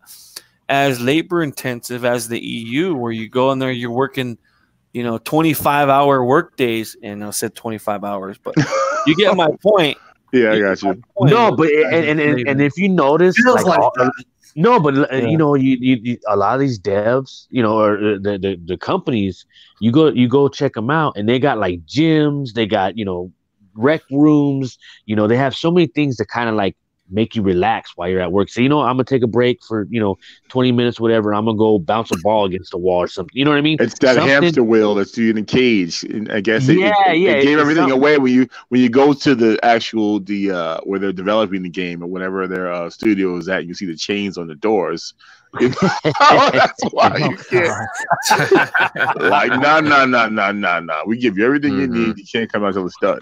as labor intensive as the EU where you go in there you're working you know 25 hour work days and I said 25 hours but you get my point Yeah, I got you. No, but and and, and, and if you notice, Feels like, like all- that. No, but uh, Yeah. you know, you, you, you a lot of these devs, you know, or the, the the companies, you go you go check them out, and they got like gyms, they got you know, rec rooms, you know, they have so many things to kind of like make you relax while you're at work. So you know, I'm gonna take a break for you know 20 minutes, whatever. I'm gonna go bounce a ball against the wall or something. You know what I mean? It's that Something- hamster wheel that's in a cage. And I guess it, Yeah, it, yeah, it gave everything something. away when you when you go to the actual the uh where they're developing the game or whatever their uh, studio is at. You see the chains on the doors. You know? that's why you can't. Like no no no no no no. We give you everything Mhm. you need. You can't come out till it's done.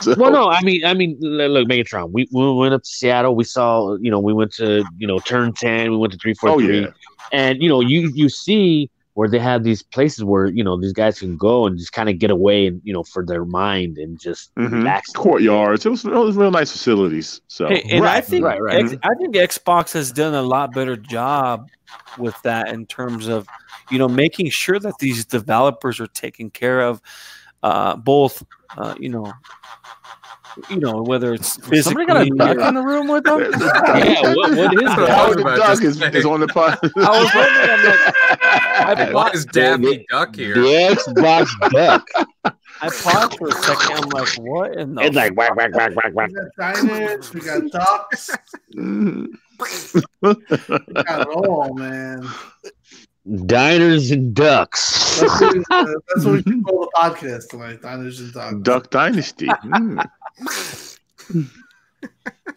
So- Well, no, I mean, I mean, look, Megatron. We, we went up to Seattle. We saw, you know, we went to, you know, Turn Ten. We went to three four Oh three, yeah. and you know, you you see where they have these places where you know these guys can go and just kind of get away and you know for their mind and just Mhm. relax. Courtyards. It was, it was real nice facilities. So Hey, and I think right, right. X, I think Xbox has done a lot better job with that in terms of you know making sure that these developers are taken care of, uh, both uh, you know you know, whether it's Somebody physically. got a duck or- in the room with them. Yeah, what, what is That's I that? was Howard the about to Duck is, is on the pod. I was wondering, I'm like, I Why is Daffy Duck here? The Xbox Duck. I paused for a second. I'm like, what in the It's like whack whack whack whack We whack. got diners, we got ducks, we got it all, man. Diners and ducks. That's what, we- that's what we call the podcast tonight. Diners and ducks. Duck Dynasty. Mm.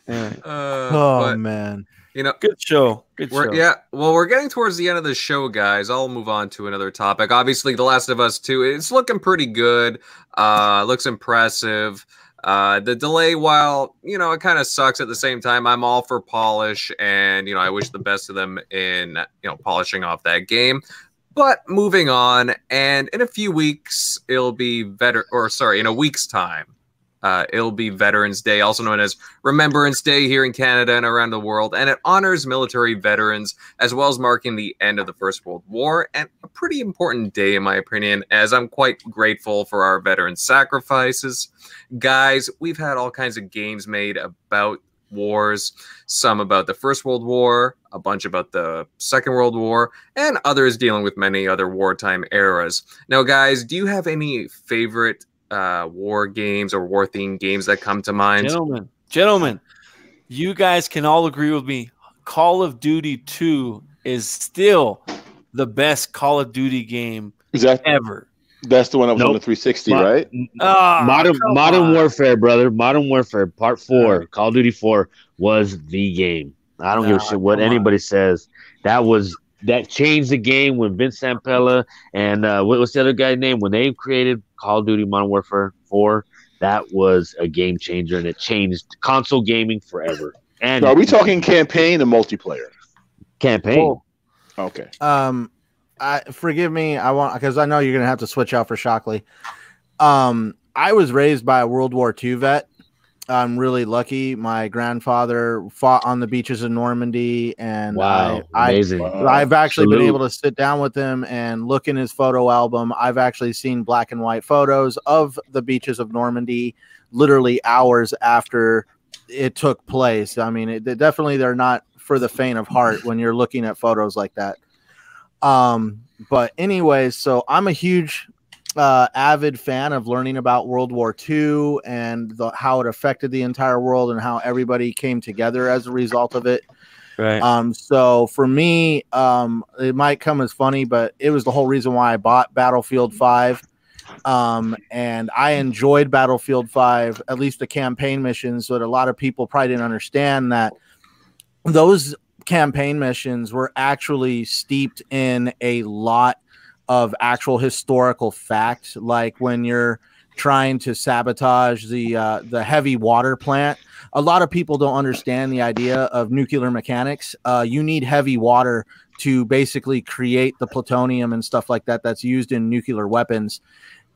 Yeah. Uh, Oh but, man. you know, Good show. Good We're, show. yeah, well, we're getting towards the end of the show, guys. I'll move on to another topic. Obviously, The Last of Us 2, it's looking pretty good. Uh, looks impressive. Uh, the delay, while, you know, it kind of sucks at the same time, I'm all for polish and, you know, I wish the best of them in, you know, polishing off that game. But moving on, and in a few weeks, it'll be better, or sorry, in a week's time, uh, it'll be Veterans Day, also known as Remembrance Day here in Canada and around the world, and it honors military veterans as well as marking the end of the First World War, and a pretty important day, in my opinion, as I'm quite grateful for our veterans' sacrifices. Guys, we've had all kinds of games made about wars, some about the First World War, a bunch about the Second World War, and others dealing with many other wartime eras. Now, guys, do you have any favorite uh, war games or war themed games that come to mind? Gentlemen, gentlemen, you guys can all agree with me. Call of Duty 2 is still the best Call of Duty game Is that ever. that's the one that was on Nope. the 360, Mo- right? Ah, Modern Modern on. Warfare, brother. Modern Warfare Part Four, Call of Duty Four was the game. I don't give a shit what come on. anybody says. That was that changed the game when Vince Zampella and uh, what was the other guy's name when they created Call of Duty Modern Warfare Four. That was a game changer and it changed console gaming forever. And Are we talking campaign and multiplayer? campaign? Oh, Okay. Um, I forgive me. I want because I know you're gonna have to switch out for Shockley. Um, I was raised by a World War II vet. I'm really lucky. My grandfather fought on the beaches of Normandy, and wow, I, I amazing. Wow. I've actually been able to sit down with him and look in his photo album. I've actually seen black and white photos of the beaches of Normandy, literally hours after it took place. I mean, it, definitely they're not for the faint of heart when you're looking at photos like that. Um, but anyways, so I'm a huge uh, avid fan of learning about World War II and the, how it affected the entire world and how everybody came together as a result of it. right. Um, so for me, um, it might come as funny, but it was the whole reason why I bought Battlefield 5. Um, and I enjoyed Battlefield 5, at least the campaign missions, but a lot of people probably didn't understand that those campaign missions were actually steeped in a lot of actual historical fact, like when you're trying to sabotage the uh, the heavy water plant a lot of people don't understand the idea of nuclear mechanics. Uh, you need heavy water to basically create the plutonium and stuff like that that's used in nuclear weapons.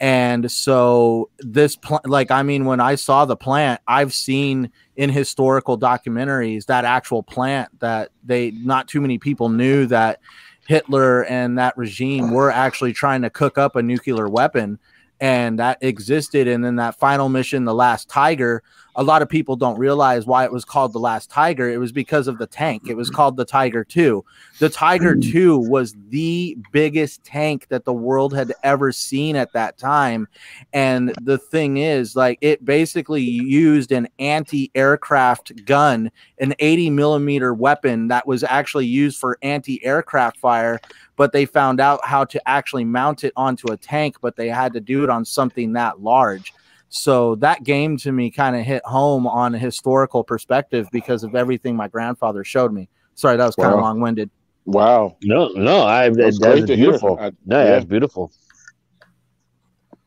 And so this pl- like I mean when I saw the plant, I've seen in historical documentaries that actual plant that they not too many people knew that Hitler and that regime were actually trying to cook up a nuclear weapon and that existed and then that final mission the last tiger a lot of people don't realize why it was called the last tiger. It was because of the tank. It was called the tiger 2 the tiger mm. 2 was the biggest tank that the world had ever seen at that time. And the thing is like it basically used an anti-aircraft gun an 80 millimeter weapon that was actually used for anti-aircraft fire but they found out how to actually mount it onto a tank but they had to do it on something that large so that game to me kind of hit home on a historical perspective because of everything my grandfather showed me. Sorry, that was kind of Wow. long winded. Wow. No, no, I That's that's, great to hear. beautiful. I- no, yeah. that's beautiful.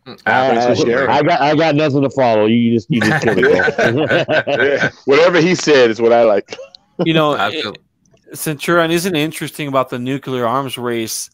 Mm, I, I- got I got nothing to follow. You just you just killed it. Yeah. Whatever he said is what I like. you know, I it- feel- Centurion, isn't it interesting about the nuclear arms race?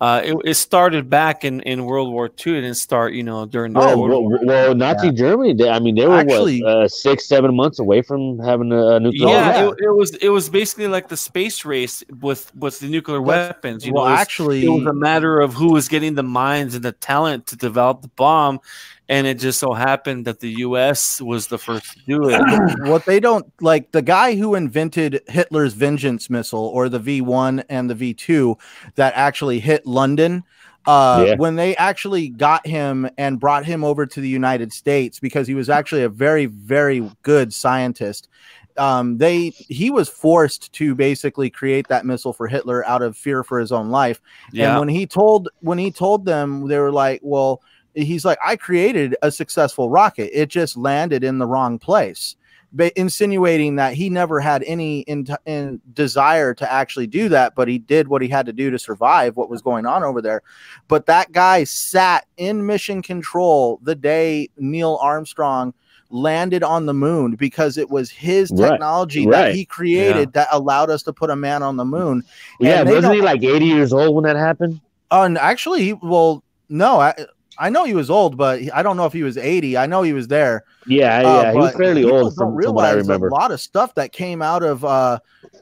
Uh, it, it started back in, in World War II. It didn't start, you know, during the oh World well, War. well, Nazi Germany. They, I mean, they were Actually- what, uh, six seven months away from having a, a nuclear. Yeah, yeah. It, it was it was basically like the space race with with the nuclear weapons. You well, know, it was- actually, it was a matter of who was getting the minds and the talent to develop the bomb and it just so happened that the U.S. was the first to do it. what they don't like the guy who invented Hitler's vengeance missile or the V1 and the V2 that actually hit London uh, Yeah. when they actually got him and brought him over to the United States because he was actually a very, very good scientist. Um, they he was forced to basically create that missile for Hitler out of fear for his own life. Yeah, And when he told when he told them, they were like, "Well, he's like, I created a successful rocket. It just landed in the wrong place." But insinuating that he never had any in, in desire to actually do that, but he did what he had to do to survive what was going on over there. But that guy sat in mission control the day Neil Armstrong landed on the moon because it was his technology right. that he created that allowed us to put a man on the moon. Yeah, And wasn't he like 80 years old when that happened? Uh, and actually, he well, no, I I know he was old, but I don't know if he was eighty. I know he was there. Yeah, Uh, yeah, he was but fairly old from, from what I remember. A lot of stuff that came out of uh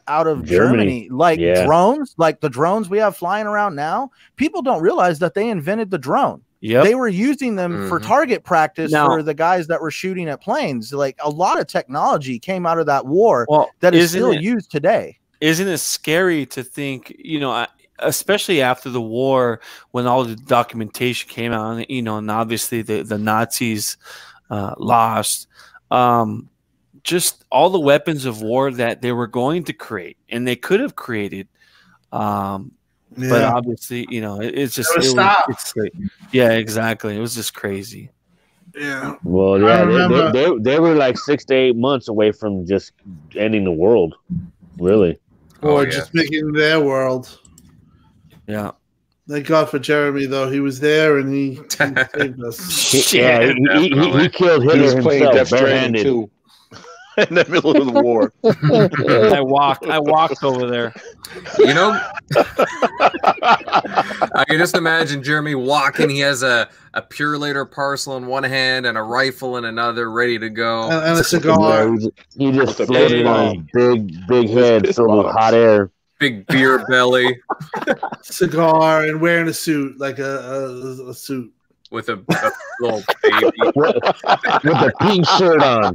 out of Germany, Germany. like Yeah. drones, like the drones we have flying around now. People don't realize that they invented the drone. yep. They were using them for Mhm. target practice Now- for the guys that were shooting at planes. Like a lot of technology came out of that war well, that is still it- used today. isn't it scary to think you know I- especially after the war when all the documentation came out and you know and obviously the, the nazis uh, lost um, just all the weapons of war that they were going to create and they could have created um, but obviously you know it, it's just it was, it's like, yeah exactly it was just crazy yeah. Well, yeah, they, they, they, they were like six to eight months away from just ending the world. Really? Oh, Or yeah. just making their world. Yeah Thank God for Jeremy, though. He was there and he, he saved us. He- yeah, he, he, he, definitely. he killed He Hitler was playing himself Death Stranding too. In the middle of the war. i walked i walked over there You know, I can just imagine Jeremy walking. He has a, a pure later parcel in one hand and a rifle in another, ready to go. And, and a cigar. he just, he just a floated big on his big, big head piss filled with hot air. Big beer belly cigar and wearing a suit, like a, a, a suit. with a, a little baby. with, with a pink shirt on.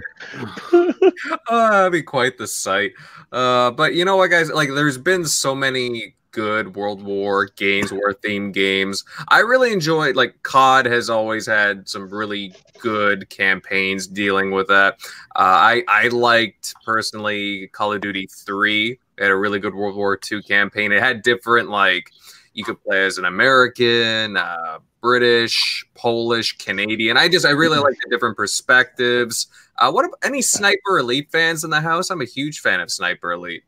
Oh, that'd be quite the sight. Uh, but you know what, guys? Like, there's been so many good World War games, war themed games. I really enjoyed. Like, COD has always had some really good campaigns dealing with that. Uh, I I liked personally Call of Duty Three. It had a really good World War II campaign. It had different like you could play as an American, uh, British, Polish, Canadian. I just I really like the different perspectives. Uh, what about any Sniper Elite fans in the house? I'm a huge fan of Sniper Elite.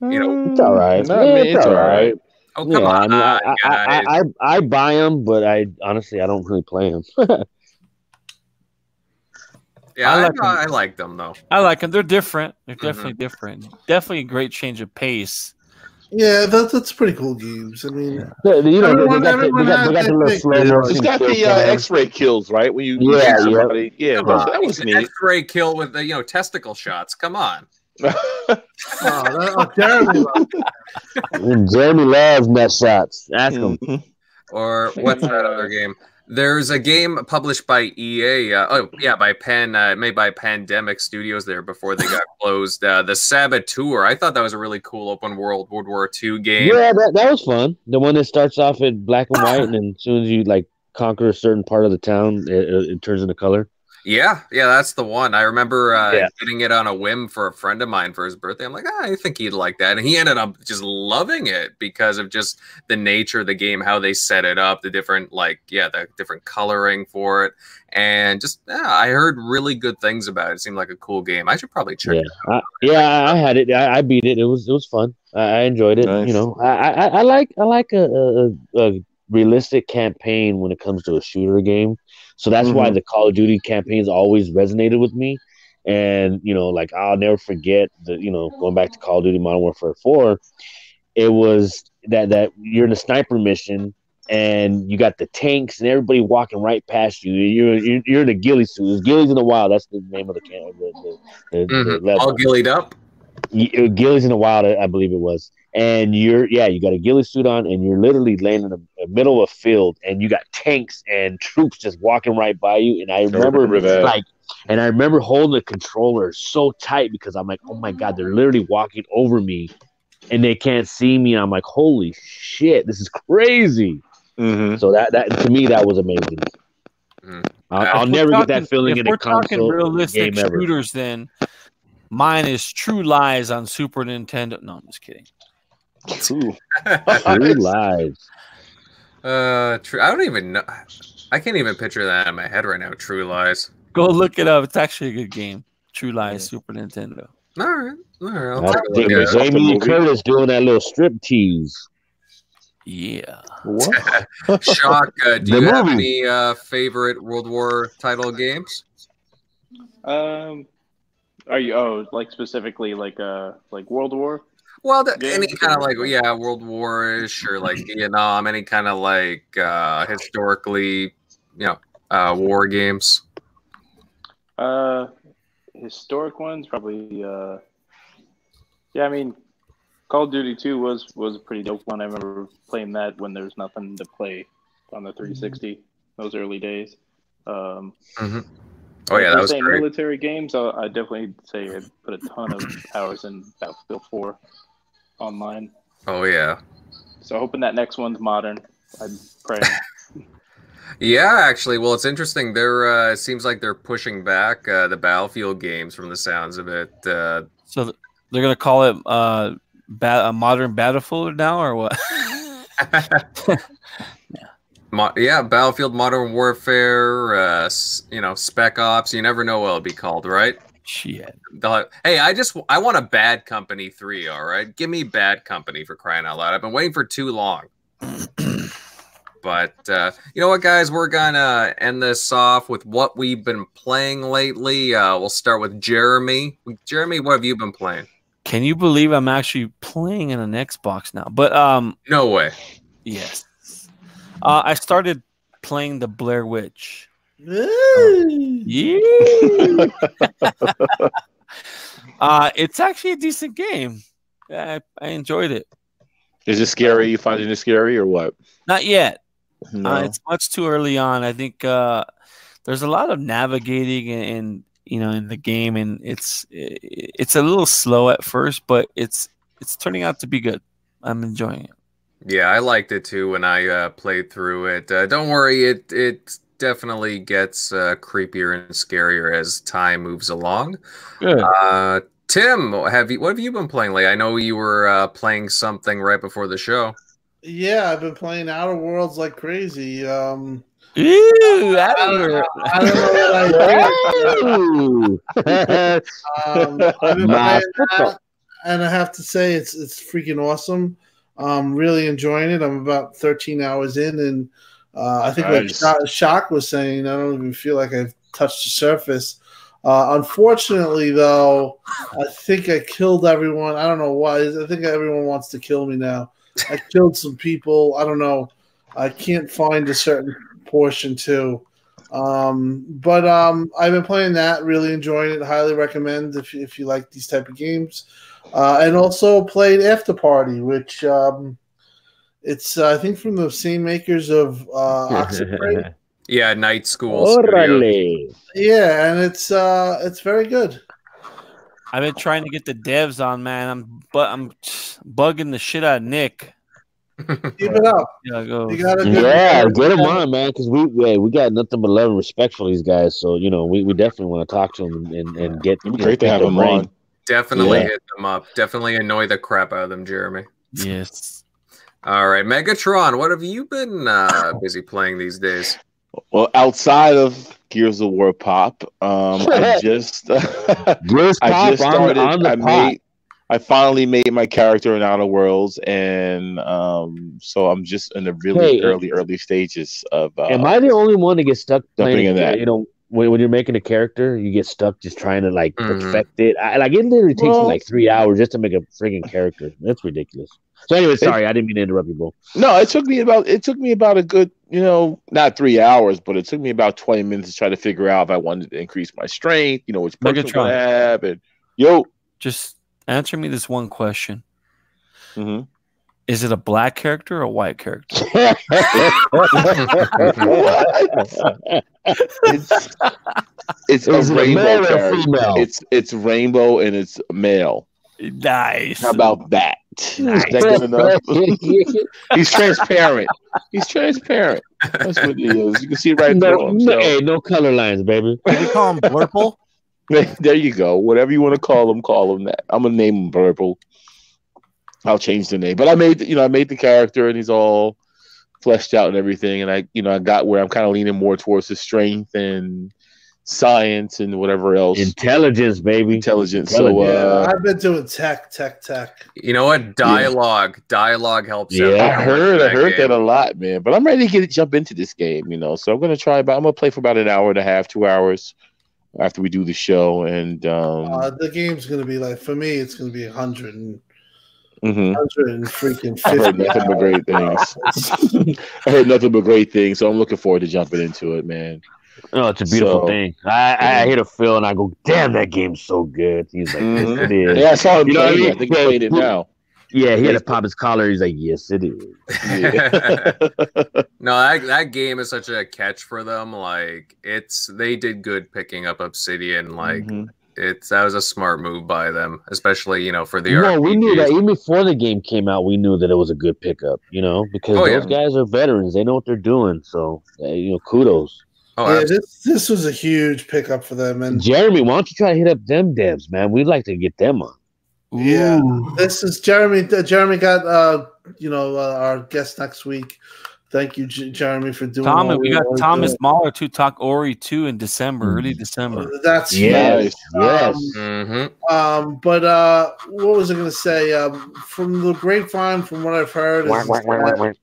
You know, It's all right. No, I Yeah, mean, it's it's all all right. right. oh come Yeah, on, I, mean, I, I. I, I, I buy them, but I honestly I don't really play them. yeah, I I, like I, them. I like them though. i like them they're different they're Mm-hmm. definitely different definitely a great change of pace Yeah, that, that's pretty cool games. I mean, you know, they, they got the, they got, they got the little slow motion. It's got the uh. X-ray kills, right? When you Yeah, shoot yeah. somebody. yeah, Come that, was an neat. X-ray kill with the you know testicle shots. Come on. oh, that, Jeremy, loved Jeremy loves net shots. Ask him. Mhm. Or what's that other game? There's a game published by EA. Uh, oh, yeah, by Pan, uh, made by Pandemic Studios there before they got closed. Uh, the Saboteur. I thought that was a really cool open world World War II game. Yeah, that, that was fun. The one that starts off in black and white, and then as soon as you like conquer a certain part of the town, it, it, it turns into color. Yeah, yeah, that's the one. I remember uh, Yeah. getting it on a whim for a friend of mine for his birthday. I'm like, ah, I think he'd like that, and he ended up just loving it because of just the nature of the game, how they set it up, the different like, yeah, the different coloring for it, and just yeah, I heard really good things about it. It seemed like a cool game. I should probably check Yeah, it. I, yeah, I had it. I, I beat it. It was it was fun. I, I enjoyed it. Nice. You know, I, I, I like I like a, a, a realistic campaign when it comes to a shooter game. So that's why Mhm. the Call of Duty campaigns always resonated with me. And you know, like I'll never forget the you know going back to Call of Duty Modern Warfare Four, it was that that you're in a sniper mission and you got the tanks and everybody walking right past you. You're you're, you're in a ghillie suit. It's Ghillies in the Wild. That's the name of the camp. The, the, Mhm. level. All ghillied up. Uh, Ghillies in the Wild, I believe it was. And you're yeah, you got a ghillie suit on, and you're literally laying in the the middle of a field, and you got tanks and troops just walking right by you. And I remember, remember like, and I remember holding the controller so tight because I'm like, oh my god, they're literally walking over me, and they can't see me. And I'm like, holy shit, this is crazy. Mhm. So that that to me that was amazing. Mm. I'll, I'll If we're never get that feeling if in a we're talking console realistic game ever. shooters, then mine is True Lies on Super Nintendo. No, I'm just kidding. True. True lies. uh, true. I don't even know. I can't even picture that in my head right now. True lies. Go look it up. It's actually a good game. True Lies, Super Nintendo. All right, all right. I'll That's take a look Jamie, it. Jamie- Jamie Lee. Curtis doing that little strip tease. Yeah. What? Shock. Uh, do The you have any uh, favorite World War title games? Um, are you oh like specifically like uh like World War? Well, the, any kind of like yeah, World War-ish or like Vietnam, any kind of like uh, historically, you know, uh, war games. Uh, historic ones probably. Uh, yeah, I mean, Call of Duty Two was was a pretty dope one. I remember playing that when there was nothing to play on the 360. Those early days. Um, Oh yeah, that was great. military games. I I definitely say I put a ton of hours in Battlefield 4 online. Oh yeah, So hoping that next one's modern. I'm praying. yeah. Actually, well, it's interesting. They're uh, it seems like they're pushing back uh, the Battlefield games from the sounds of it. Uh, So th- they're gonna call it uh, ba- a modern Battlefield now, or what? Mo- yeah, Battlefield Modern Warfare, uh, s- you know, Spec Ops. You never know what it'll be called, right? Shit. Hey, I just I want a Bad Company three. All right, give me Bad Company for crying out loud. I've been waiting for too long. but uh, you know what, guys, we're gonna end this off with what we've been playing lately. Uh, we'll start with Jeremy. Jeremy, what have you been playing? Can you believe I'm actually playing in an Xbox now? But um, No way. yes. Uh, I started playing the Blair Witch. Hey. Yeah. uh, it's actually a decent game. I, I enjoyed it. Is it scary? You finding it scary or what? Not yet. No. Uh, it's much too early on. I think uh, there's a lot of navigating and, and you know in the game, and it's it's a little slow at first, but it's it's turning out to be good. I'm enjoying it. Yeah, I liked it too when I uh, played through it. Uh, don't worry, it it definitely gets uh, creepier and scarier as time moves along. Good. Uh, Tim, have you what have you been playing lately? I know you were uh, playing something right before the show. Yeah, I've been playing Outer Worlds like crazy. Um, Ooh, I don't know. I don't know what I Um, I've been My playing that, and I have to say it's it's freaking awesome. I'm really enjoying it. I'm about 13 hours in, and uh, I think like Nice. Shock, Shock was saying, I don't even feel like I've touched the surface. Uh, unfortunately, though, I think I killed everyone. I don't know why. I think everyone wants to kill me now. I killed some people. I don't know. I can't find a certain portion too. Um, but um, I've been playing that, really enjoying it. Highly recommend if you, if you like these type of games. Uh, and also played Afterparty, which um, it's uh, I think from the same makers of uh, Oxenfree. Yeah, Night School. Studio. Orale. yeah, and it's uh, it's very good. I've been trying to get the devs on, man. I'm but I'm bugging the shit out of Nick. Keep it up. Yeah, go. You got to Yeah, get them on, man, because we yeah, we got nothing but love and respect for these guys. So you know, we, we definitely want to talk to them and, and get. It'd be great to have them on. Definitely Yeah. hit them up. Definitely annoy the crap out of them, Jeremy. Yes. All right, Megatron, what have you been uh, busy playing these days? Well, outside of Gears of War Pop, um, I just Gears I Pop just on- started. on the I pot. made. I finally made my character in Outer Worlds, and um, so I'm just in the really Hey, early, early stages of. Uh, Am I the only one to get stuck playing in that. You know, when, when you're making a character, you get stuck just trying to like Mhm. perfect it. I, like it literally takes Well- me like three hours just to make a freaking character. That's ridiculous. So anyway, sorry, I didn't mean to interrupt you, bro. No, it took me about it took me about a good, you know, not three hours, but it took me about twenty minutes to try to figure out if I wanted to increase my strength, you know, which perks I'm Megatron. gonna have, and yo, Just answer me this one question. hmm Is it a black character or a white character? it's it's Is a it a rainbow male character. female? It's it's rainbow and it's male. Nice. How about that? Is that good enough? He's transparent. He's transparent. That's what he is. You can see right no, through him. no, So. hey, no color lines, baby. Did we call him Blurple? There you go. Whatever you want to call him, call him that. I'm gonna name him Purple. I'll change the name, but I made you know I made the character and he's all fleshed out and everything, and I you know I got where I'm kind of leaning more towards his strength and science and whatever else Intelligence, baby. intelligence. So Yeah, uh, I've been doing tech, tech, tech. You know what? Dialogue. Dialogue helps. Yeah, everyone I heard I heard game. that a lot, man. But I'm ready to get jump into this game, you know. So I'm gonna try about I'm gonna play for about an hour and a half, two hours after we do the show, and um, Uh, the game's gonna be like for me, it's gonna be a hundred and mhm. hundred and freaking I heard fifty. nothing but great things. I heard nothing but great things, so I'm looking forward to jumping into it, man. Oh, it's a beautiful So- thing. I, I hit a Phil and I go, damn, that game's so good. He's like, yes, Mhm. it is. Yeah, I saw him You know what I it. mean? I think he played it now. Yeah, he had to pop his collar. He's like, yes, it is. Yeah. no, that, that game is such a catch for them. Like it's they did good picking up Obsidian. Like Mhm. it's that was a smart move by them, especially you know for the no, we knew that even before the game came out. We knew that it was a good pickup, you know, because Oh, yeah. those guys are veterans. They know what they're doing. So, uh, you know, kudos. Oh, yeah, absolutely. this this was a huge pickup for them, and Jeremy, why don't you try to hit up them devs, man? We'd like to get them on. Yeah. This is Jeremy. uh, Jeremy got uh, you know uh, our guest next week. Thank you, J- Jeremy, for doing. Thomas, we got Thomas to Mahler to talk Ori 2 in December, early do. December. That's Yes, yes. Mhm. Um, but uh, what was I going to say? Um, from the grapevine, from what I've heard, is that,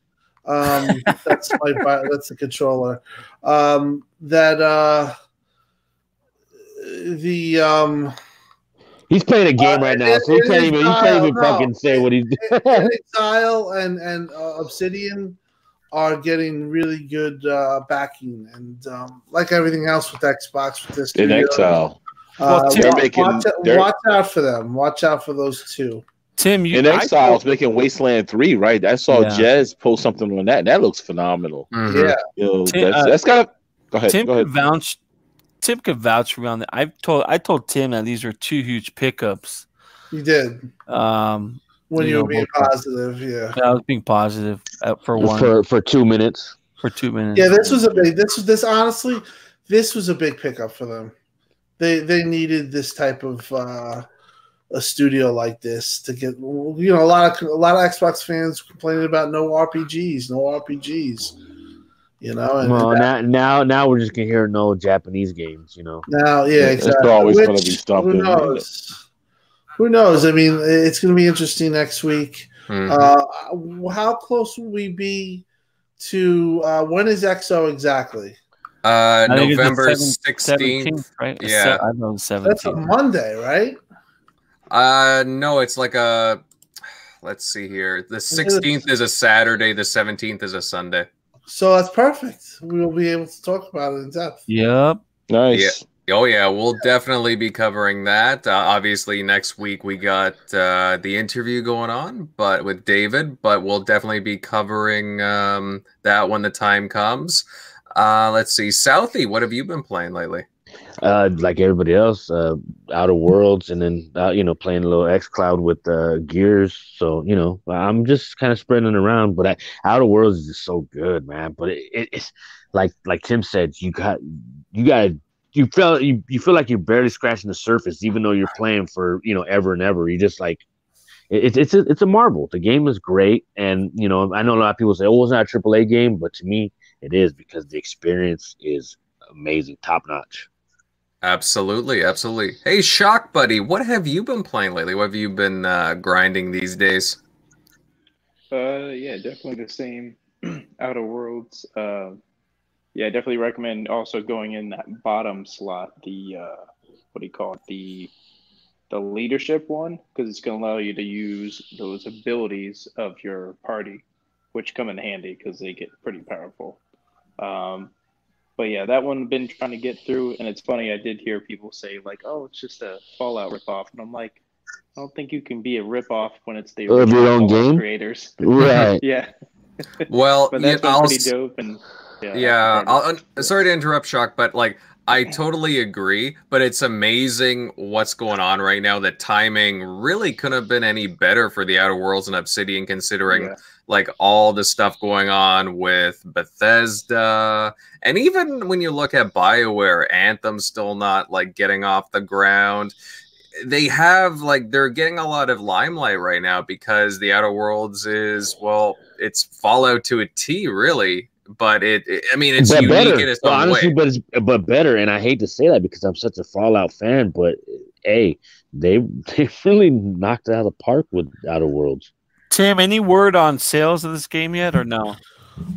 um, that's my that's the controller. Um, that uh, the um, He's playing a game Uh, right now, it- so he can't even he can't even no, fucking say what he's doing. Exile and and uh, Obsidian are getting really good uh, backing, and um, like everything else with Xbox with this In studio, exile. uh, Well, they're watch, making- watch, they're- watch out for them. Watch out for those two. Tim, you In I exile, it's making Wasteland Three, right? I saw Yeah. Jez post something on that. and That looks phenomenal. Mhm. Yeah, You know, Tim, that's, uh, that's kind of. Go ahead. Tim go ahead. could vouch. Tim could vouch for me on that. I told I told Tim that these are two huge pickups. you did Um, when You you know, were being positive. Yeah, I was being positive uh, for one for for two minutes. for two minutes. yeah. This was a big. This was this honestly. This was a big pickup for them. They they needed this type of uh, a studio like this to get. You know, a lot of a lot of Xbox fans complaining about no RPGs, no RPGs. You know, and Well, now now now we're just gonna hear no Japanese games, you know. now, yeah, It's exactly. always gonna be something. Who knows? Who knows? I mean, it's going to be interesting next week. Mhm. Uh, how close will we be to uh, when is XO exactly? Uh, I think it's the November sixteenth, right? Yeah. I know the That's a Monday, right? Uh, no, it's like a. Let's see here. The sixteenth is a Saturday. The seventeenth is a Sunday. So that's perfect. We will be able to talk about it in depth. Yep. Nice. Oh yeah, we'll definitely be covering that. Uh, obviously, next week we got uh, the interview going on, but with David. But we'll definitely be covering um, that when the time comes. Uh, let's see, Southie, what have you been playing lately? Uh, like everybody else, uh, Outer Worlds, and then uh, you know playing a little xCloud with uh, Gears. So you know I'm just kind of spreading around. But I, Outer Worlds is just so good, man. But it, it, it's like like Tim said, you got you got you feel you, you feel like you're barely scratching the surface, even though you're playing for you know ever and ever. You just like it, it's a, it's a marvel. The game is great, and you know I know a lot of people say, "Oh, it's not a triple A game," but to me, it is because the experience is amazing, top notch. Absolutely, absolutely. Hey, Shock Buddy, what have you been playing lately? What have you been uh, grinding these days? Uh, yeah, definitely the same. Outer Worlds. Uh, yeah, definitely recommend also going in that bottom slot. The uh, what do you call it? The the leadership one because it's going to allow you to use those abilities of your party, which come in handy because they get pretty powerful. Um, but yeah, that one I've been trying to get through, and it's funny. I did hear people say like, "Oh, it's just a Fallout ripoff," and I'm like, I don't think you can be a ripoff when it's the Of your own game? creators. Right. yeah, Well, but yeah, that's been I'll pretty dope. And yeah, Yeah, I'll- I'll, sorry to interrupt, Shock, but like I totally agree. But it's amazing what's going on right now. The timing really couldn't have been any better for the Outer Worlds and Obsidian, considering Yeah. like all the stuff going on with Bethesda, and even when you look at Bioware, Anthem still not like getting off the ground. They have like they're getting a lot of limelight right now because the Outer Worlds is well, it's Fallout to a T, really. But it, it- I mean, it's but unique better. in its Well, honestly, way. but it's but better. And I hate to say that because I'm such a Fallout fan, but hey, they they really knocked it out of the park with Outer Worlds. Tim, any word on sales of this game yet or no?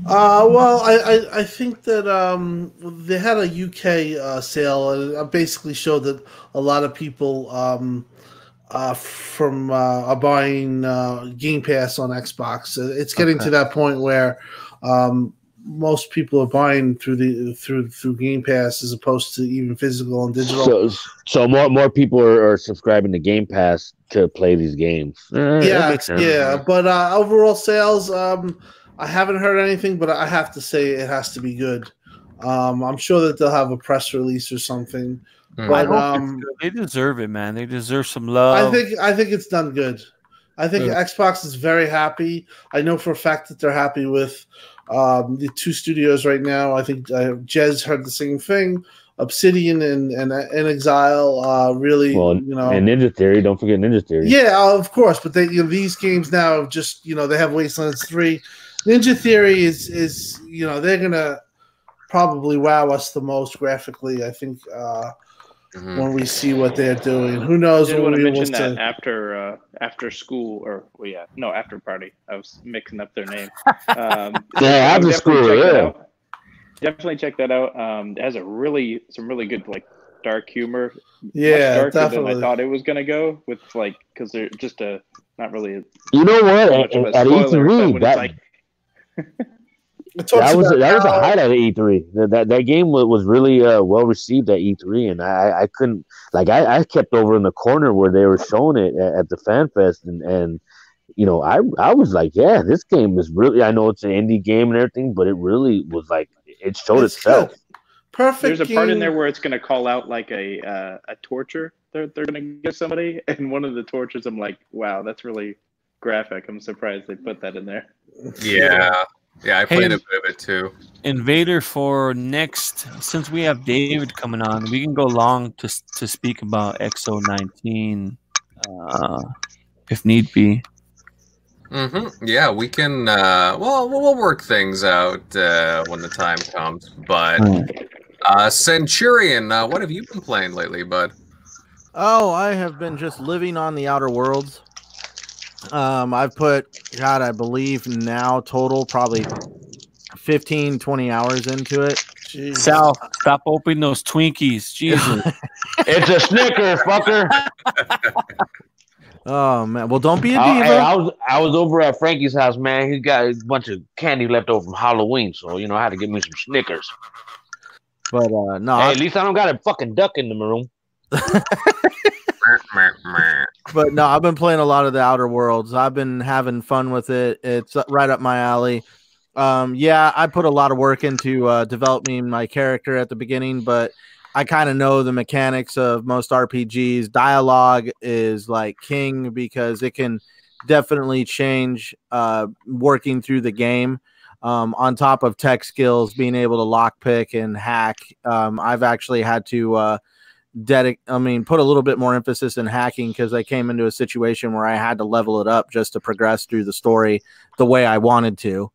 Uh, well, I, I, I think that um, they had a UK uh, sale, and it basically showed that a lot of people um, uh, from uh, are buying uh, Game Pass on Xbox. Uh, It's getting to that point where um, most people are buying through the through through Game Pass as opposed to even physical and digital. So so more more people are, are subscribing to Game Pass to play these games. That yeah, yeah. But uh, overall sales, um, I haven't heard anything, but I have to say it has to be good. Um, I'm sure that they'll have a press release or something. Hmm. But um, They deserve it, man. They deserve some love. I think I think it's done good. I think Yeah. Xbox is very happy. I know for a fact that they're happy with um, the two studios right now. I think uh, Jez heard the same thing. Obsidian and and, and Exile uh, really, Well, you know, And Ninja Theory, don't forget Ninja Theory. yeah, of course. But they, you know, these games now just you know they have Wastelands three. Ninja Theory is is you know they're gonna probably wow us the most graphically. I think uh, Mhm. when we see what they're doing. Who I knows did when want to we will mention that see. after uh, after school or well, yeah, no, after party. I was mixing up their name. Um, Yeah, I would after definitely school, check yeah. Definitely check that out. Um, it has a really some really good like dark humor. Yeah, much darker than I thought it was gonna go with like because they're just a not really a, You know what? much of At, a at spoiler, but E3, that, like It talks that was about that was a highlight of E3. That that, that game was, was really uh, well received at E3, and I I couldn't like I, I kept over in the corner where they were showing it at, at the fan fest, and and you know I I was like, yeah, this game is really. I know it's an indie game and everything, but it really was like it showed It's itself. good. Perfect. there's a part in there where it's gonna call out like a uh, a torture they're they're gonna give somebody, and one of the tortures I'm like, wow, that's really graphic. I'm surprised they put that in there. Yeah, yeah, I played Hey. a bit of it too. Invader for next. Since we have David coming on, we can go long to to speak about XO19, uh, if need be. hmm Yeah, we can. Uh, well, we'll we'll work things out uh, when the time comes. But uh, Centurion, uh, what have you been playing lately, bud? Oh, I have been just living on the outer worlds. Um, I've put, God, I believe now total probably 15, 20 hours into it. Jeez. Sal, stop opening those Twinkies. Jesus. It's a Snicker, fucker. Oh man, well don't be a I, diva. hey, I was I was over at Frankie's house, man. He got a bunch of candy left over from Halloween, so you know I had to get me some Snickers. but uh, no, hey, at least I don't got a fucking duck in the room. but no, I've been playing a lot of the Outer Worlds. I've been having fun with it. It's right up my alley. Um, yeah, I put a lot of work into uh, developing my character at the beginning, but I kind of know the mechanics of most RPGs. Dialogue is like king because it can definitely change uh, working through the game. Um, on top of tech skills, being able to lockpick and hack, um, I've actually had to. Uh, dedic I mean put a little bit more emphasis in hacking because I came into a situation where I had to level it up just to progress through the story the way I wanted to.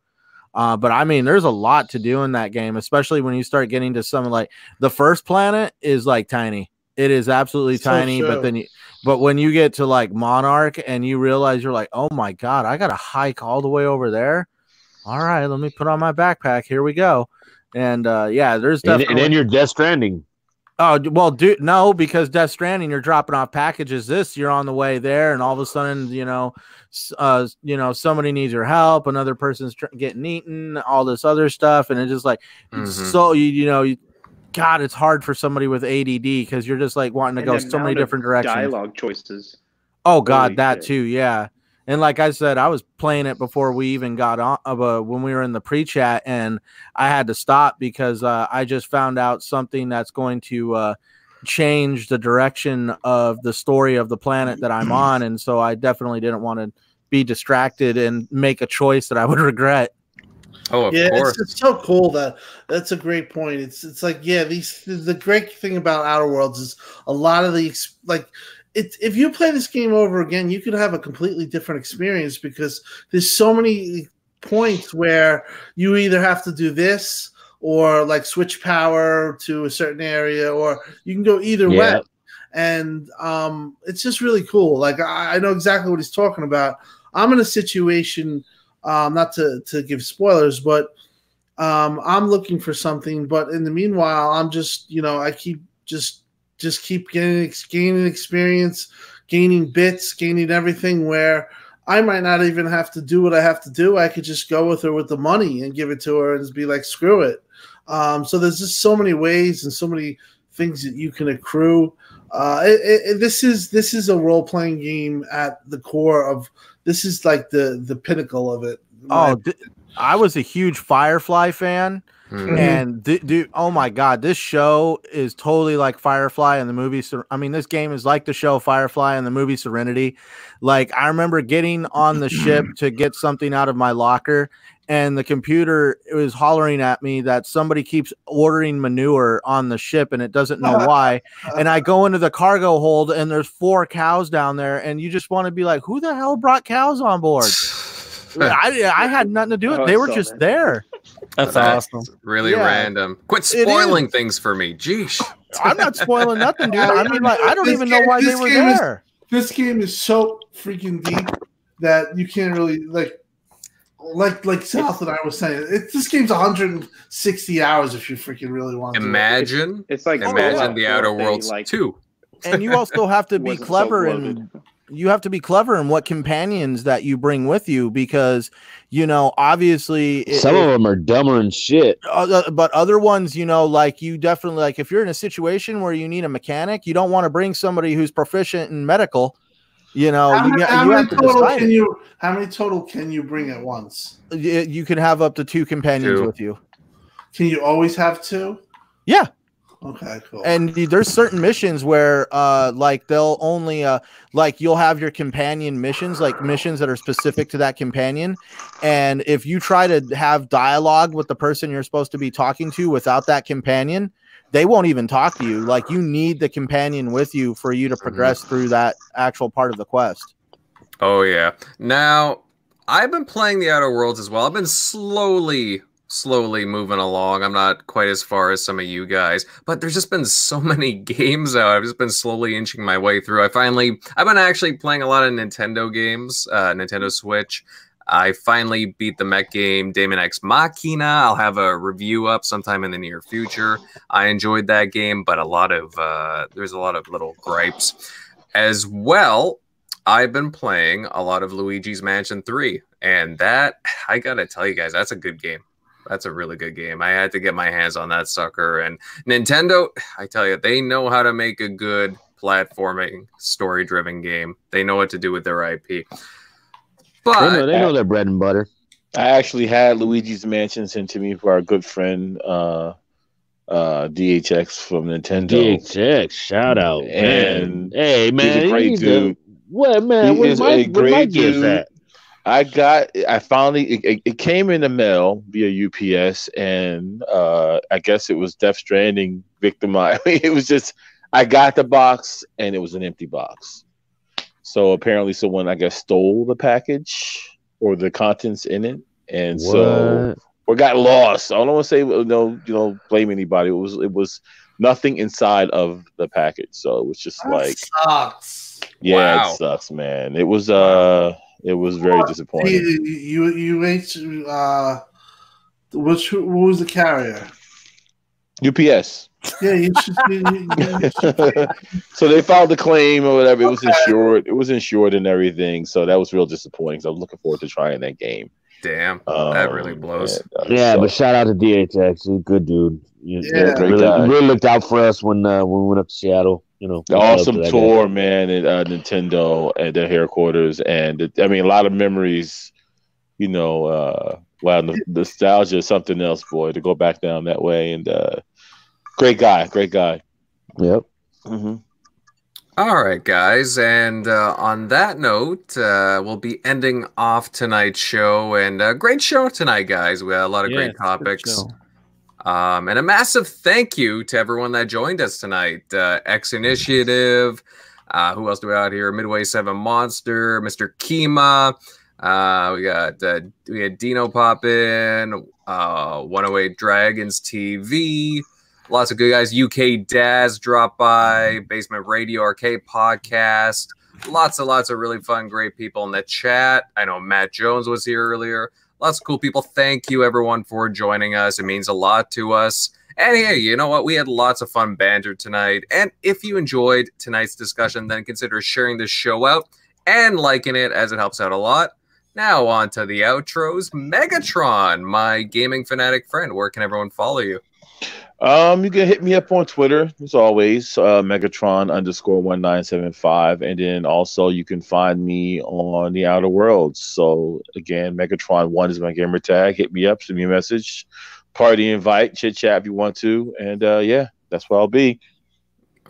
Uh, but I mean, there's a lot to do in that game, especially when you start getting to some like the first planet is like tiny. It is absolutely So tiny, but then you, but when you get to like Monarch and you realize you're like, oh my god, I got to hike all the way over there. All right, let me put on my backpack. Here we go. And uh, yeah, there's And, and then you're Death Stranding. Oh well, dude, no, because Death Stranding, you're dropping off packages. This, you're on the way there, and all of a sudden, you know, uh, you know, somebody needs your help. Another person's tr- getting eaten. All this other stuff, and it's just like, Mhm. so you, you know, you, God, it's hard for somebody with ADD because you're just like wanting to And go so many different directions. Dialogue choices. Oh God, Holy that shit. too, yeah. And like I said, I was playing it before we even got on. Of uh, when we were in the pre-chat, and I had to stop because uh, I just found out something that's going to uh, change the direction of the story of the planet that I'm on, and so I definitely didn't want to be distracted and make a choice that I would regret. Oh, of yeah, course. it's, it's so cool that that's a great point. It's it's like yeah, these the great thing about Outer Worlds is a lot of the like it. If you play this game over again, you could have a completely different experience because there's so many points where you either have to do this or like switch power to a certain area, or you can go either Yeah. way. And um, it's just really cool. Like I, I know exactly what he's talking about. I'm in a situation um, not to to give spoilers, but um, I'm looking for something. But in the meanwhile, I'm just you know I keep just just keep getting gaining experience, gaining bits, gaining everything. Where I might not even have to do what I have to do. I could just go with her with the money and give it to her and just be like, screw it. Um, so there's just so many ways and so many things that you can accrue. Uh, it, it, this is this is a role playing game at the core of this is like the the pinnacle of it. Oh, I was a huge Firefly fan. Mhm. And th- dude, oh my god, this show is totally like Firefly and the movie. Ser- I mean, this game is like the show Firefly and the movie Serenity. Like, I remember getting on the ship to get something out of my locker, and the computer was hollering at me that somebody keeps ordering manure on the ship and it doesn't know why. And I go into the cargo hold, and there's four cows down there, and you just want to be like, who the hell brought cows on board? I, I had nothing to do with Oh, it. They were saw just that. there. That's That's awesome. really Yeah. random. Quit spoiling things for me. Jeesh. I'm not spoiling nothing, dude. I mean, like, I don't This even know why they were game is- there. this game is so freaking deep that you can't really like like like South and I was saying. It, this game's 160 hours if you freaking really want to. Imagine, It's like imagine Fallout the Outer if Worlds like, two. And you also have to be wasn't so clever and you have to be clever in what companions that you bring with you because you know obviously it- Some of them are dumber than shit. other, but other ones you know like you definitely like if you're in a situation where you need a mechanic you don't want to bring somebody who's proficient in medical you know How, you, many- you how many have to total can it. you? How many total can you bring at once? you, you can have up to two companions Two. with you Can you always have two? yeah Okay, cool. and there's certain missions where uh like they'll only uh like you'll have your companion missions like missions that are specific to that companion and if you try to have dialogue with the person you're supposed to be talking to without that companion they won't even talk to you like you need the companion with you for you to progress through that actual part of the quest Oh yeah. Now I've been playing the Outer Worlds as well. I've been slowly, slowly moving along. I'm not quite as far as some of you guys, but there's just been so many games out. I've just been slowly inching my way through. I finally, I've been actually playing a lot of Nintendo games, uh, Nintendo Switch. I finally beat the mech game Daemon X Machina. I'll have a review up sometime in the near future. I enjoyed that game, but a lot of uh, there's a lot of little gripes as well. I've been playing a lot of Luigi's Mansion 3, and that I gotta tell you guys, that's a good game. That's a really good game. I had to get my hands on that sucker. And Nintendo, I tell you, they know how to make a good platforming, story driven game. They know what to do with their IP. They But know, they know their bread and butter. I actually had Luigi's Mansion sent to me for our good friend uh, uh, DHX from Nintendo. DXX, shout out. And man. Hey man, He's a great need to- dude. What man? He Where is my, a where my great dude. at? I got, I finally, it, it- it came in the mail via UPS, and uh, I guess it was Death Stranding victimized. I mean, it was just, I got the box, and it was an empty box. So apparently, someone I guess stole the package or the contents in it, and so What? or got lost. I don't want to say no, you know, blame anybody. It was, it was nothing inside of the package, so it was just That like, sucks. yeah, Wow. it sucks, man. It was, uh, it was very disappointing. You you, you ain't uh, which who what was the carrier? UPS. Yeah, you should. You, you, you should so they filed the claim or whatever. It was insured. It was insured and everything. So that was real disappointing. So I'm looking forward to trying that game. damn, Um, that really blows. and, uh, Yeah, so- but shout out to DHX. He's a good dude. You, Yeah. Really, guy. really looked out for us when uh, when we went up to Seattle. You know, The awesome to that guy. tour, man, at uh, Nintendo at their headquarters, and it, I mean, a lot of memories. You know, uh, wow, nostalgia is something else, boy. To go back down that way, and uh, great guy, great guy. Yep. hmm All right, guys. And uh, on that note, uh, we'll be ending off tonight's show. And uh, great show tonight, guys. We had a lot of Yeah, great it's good topics. Um, and a massive thank you to everyone that joined us tonight. Uh, X Initiative. Uh, who else do we have out here? Midway Seven Monster, Mr. Kima. Uh, we got uh, we had Dino pop in. Uh, 108 Dragons TV. Lots of good guys. UK Daz drop by. Basement Radio Arcade Podcast. Lots and lots of really fun, great people in the chat. I know Matt Jones was here earlier lots of cool people. Thank you, everyone, for joining us. It means a lot to us. And hey, you know what? We had lots of fun banter tonight. And if you enjoyed tonight's discussion, then consider sharing this show out and liking it as it helps out a lot. Now, on to the outros. Megatron, my gaming fanatic friend. Where can everyone follow you? Um, you can hit me up on Twitter as always, uh, Megatron underscore one nine seven five, and then also you can find me on the Outer Worlds. So again, Megatron one is my gamer tag. Hit me up, send me a message, party invite, chit chat if you want to, and uh, yeah, that's where I'll be.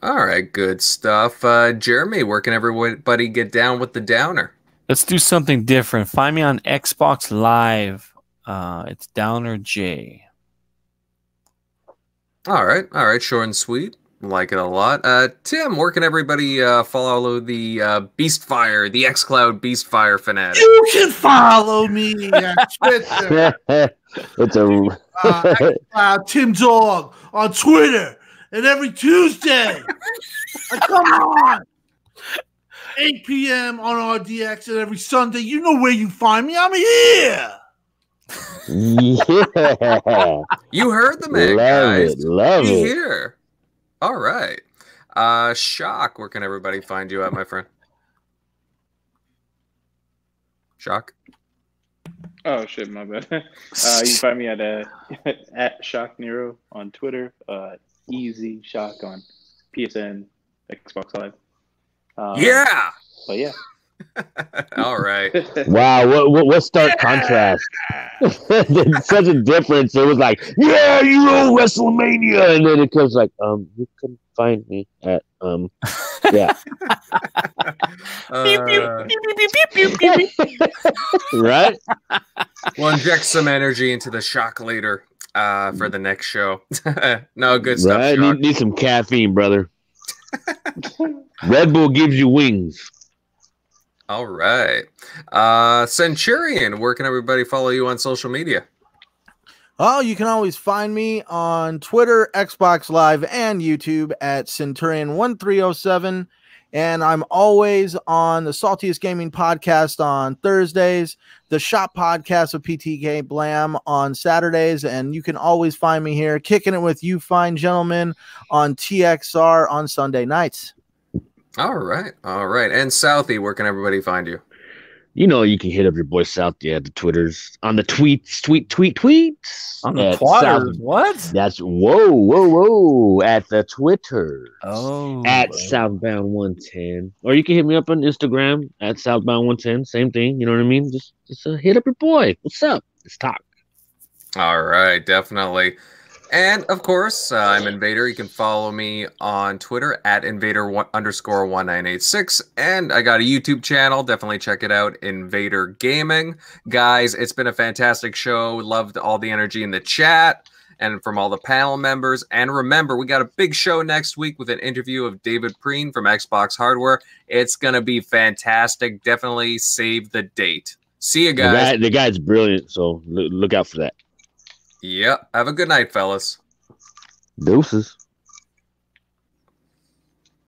All right, good stuff. Uh, Jeremy, where can everybody get down with the downer? Let's do something different. Find me on Xbox Live. Uh, it's Downer J. All right, all right, short and sweet. Like it a lot. Uh, Tim, where can everybody uh, follow the uh, Beastfire, the xCloud Beastfire fanatic? You can follow me at Twitter. it's a uh, uh, Tim Dog on Twitter, and every Tuesday. Uh, come on. 8 p.m. on RDX, and every Sunday. You know where you find me. I'm here. Yeah. You heard the man, love guys. it. Love Be it. here. All right. Uh, Shock, where can everybody find you at, my friend? Shock. Oh shit, my bad. Uh, you can find me at uh, at Shock Nero on Twitter. Uh, Easy Shock on PSN, Xbox Live. Um, yeah. But yeah. All right. Wow, what, what, what stark contrast. Such a difference. It was like, yeah, you know, WrestleMania. And then it comes like, um, you can find me at, um, yeah. Uh, right? we'll inject some energy into the Shock later uh, for the next show. no, good stuff. Right? Need, need some caffeine, brother. Red Bull gives you wings. All right. Uh, Centurion, where can everybody follow you on social media? Oh, you can always find me on Twitter, Xbox Live, and YouTube at Centurion1307. And I'm always on the Saltiest Gaming Podcast on Thursdays, the Shop Podcast with PTK Blam on Saturdays. And you can always find me here kicking it with you fine gentlemen on TXR on Sunday nights. All right. All right. And Southie, where can everybody find you? You know, you can hit up your boy South, yeah, the Twitters, on the tweets, tweet, tweet, tweets. On the at Twitter. What? That's whoa, whoa, whoa, at the Twitter. Oh. at Southbound 110. Or you can hit me up on Instagram at Southbound 110. Same thing. You know what I mean? Just just uh, hit up your boy. What's up? Let's talk. All right, definitely. And of course, uh, I'm Invader. You can follow me on Twitter at Invader one, underscore one nine eight six, and I got a YouTube channel. Definitely check it out, Invader Gaming, guys. It's been a fantastic show. Loved all the energy in the chat and from all the panel members. And remember, we got a big show next week with an interview of David Preen from Xbox Hardware. It's gonna be fantastic. Definitely save the date. See you The, guys. guy, the guy's brilliant, so look out for that. Yep. Have a good night, fellas. Deuces.